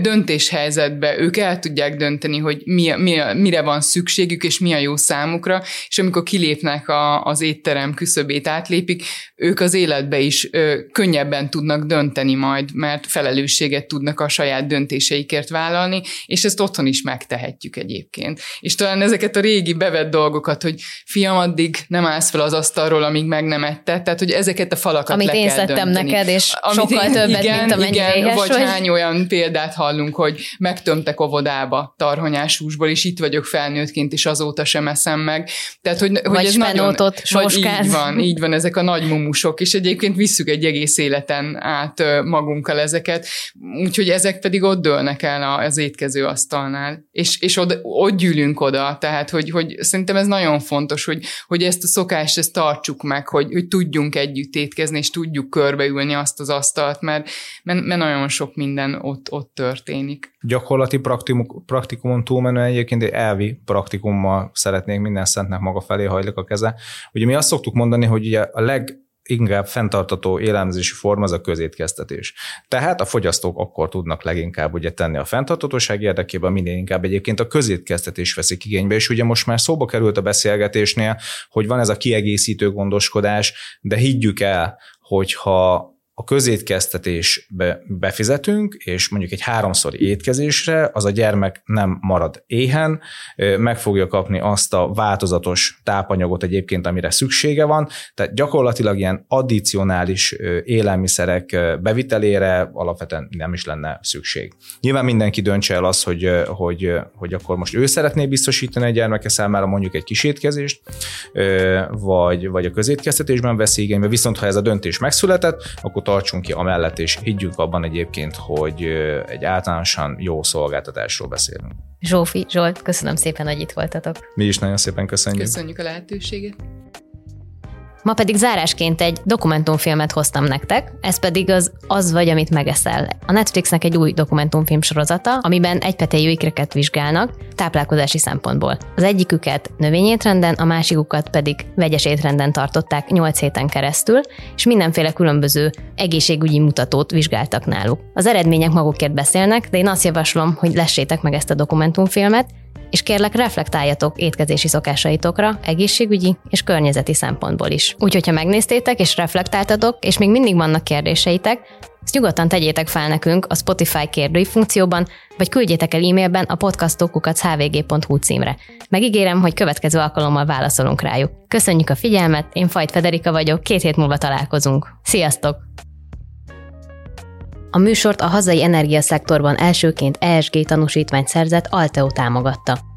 Speaker 3: döntéshelyzetbe ők el tudják dönteni, hogy mi, mi, mire van szükségük, és mi a jó számukra, és amikor kilépnek a, az étterem küszöbét átlépik, ők az életbe is könnyebben tudnak dönteni majd, mert felelősséget tudnak a saját döntéseikért vállalni, és ezt otthon is megtehetjük egyébként. És talán ezeket a régi bevett dolgokat, hogy fiam, addig nem állsz fel az asztalról, amíg meg nem etted, tehát hogy ezeket a falakat
Speaker 1: Amit
Speaker 3: le
Speaker 1: én
Speaker 3: kell dönteni
Speaker 1: neked, és Amit sokkal én, többet, igen, mint amennyi igen,
Speaker 3: vagy, vagy. hány olyan példát hallunk, hogy megtömtek óvodába tarhonyás húsból, és itt vagyok felnőttként, és azóta sem eszem meg. Tehát, hogy,
Speaker 1: hogy
Speaker 3: ez
Speaker 1: nagyon...
Speaker 3: Vagy így van, így van, ezek a nagy mumusok, és egyébként visszük egy egész életen át magunkkal ezeket, úgyhogy ezek pedig ott dőlnek el az étkező asztalnál, és, és ott, ott gyűlünk oda, tehát, hogy, hogy szerintem ez nagyon fontos, hogy, hogy ezt a szokást, ezt tartsuk meg, hogy, hogy tudjunk együtt étkezni, és tudjuk körbeülni átölni azt az asztalt, mert, mert, mert nagyon sok minden ott, ott történik.
Speaker 4: Gyakorlati praktikum, praktikumon túlmenően egyébként egy elvi praktikummal szeretnék minden szentnek maga felé hajlik a keze. Ugye mi azt szoktuk mondani, hogy ugye a leg leginkább fenntartató élelmezési forma az a közétkeztetés. Tehát a fogyasztók akkor tudnak leginkább ugye tenni a fenntartatóság érdekében, minél inkább egyébként a közétkeztetés veszik igénybe, és ugye most már szóba került a beszélgetésnél, hogy van ez a kiegészítő gondoskodás, de higgyük el, hogyha a közétkeztetésbe befizetünk, és mondjuk egy háromszor étkezésre, az a gyermek nem marad éhen, meg fogja kapni azt a változatos tápanyagot egyébként, amire szüksége van, tehát gyakorlatilag ilyen addicionális élelmiszerek bevitelére alapvetően nem is lenne szükség. Nyilván mindenki döntse el azt, hogy, hogy, hogy akkor most ő szeretné biztosítani a gyermeke számára mondjuk egy kis étkezést, vagy, vagy a közétkeztetésben veszi igénybe, viszont ha ez a döntés megszületett, akkor tartsunk ki amellett, és higgyünk abban egyébként, hogy egy általánosan jó szolgáltatásról beszélünk.
Speaker 1: Zsófi, Zsolt, köszönöm szépen, hogy itt voltatok.
Speaker 4: Mi is nagyon szépen köszönjük.
Speaker 3: Köszönjük a lehetőséget.
Speaker 1: Ma pedig zárásként egy dokumentumfilmet hoztam nektek, ez pedig az Az vagy, amit megeszel. A Netflixnek egy új dokumentumfilm sorozata, amiben egypetéjű ikreket vizsgálnak táplálkozási szempontból. Az egyiküket növényétrenden, a másikukat pedig vegyes étrenden tartották 8 héten keresztül, és mindenféle különböző egészségügyi mutatót vizsgáltak náluk. Az eredmények magukért beszélnek, de én azt javaslom, hogy lessétek meg ezt a dokumentumfilmet, és kérlek reflektáljatok étkezési szokásaitokra, egészségügyi és környezeti szempontból is. Úgyhogy, ha megnéztétek és reflektáltatok, és még mindig vannak kérdéseitek, ezt nyugodtan tegyétek fel nekünk a Spotify kérdői funkcióban, vagy küldjétek el e-mailben a podcastokukat.hvg.hu címre. Megígérem, hogy következő alkalommal válaszolunk rájuk. Köszönjük a figyelmet, én Fajt Federika vagyok, két hét múlva találkozunk. Sziasztok! A műsort a hazai energiaszektorban elsőként ESG tanúsítványt szerzett Alteo támogatta.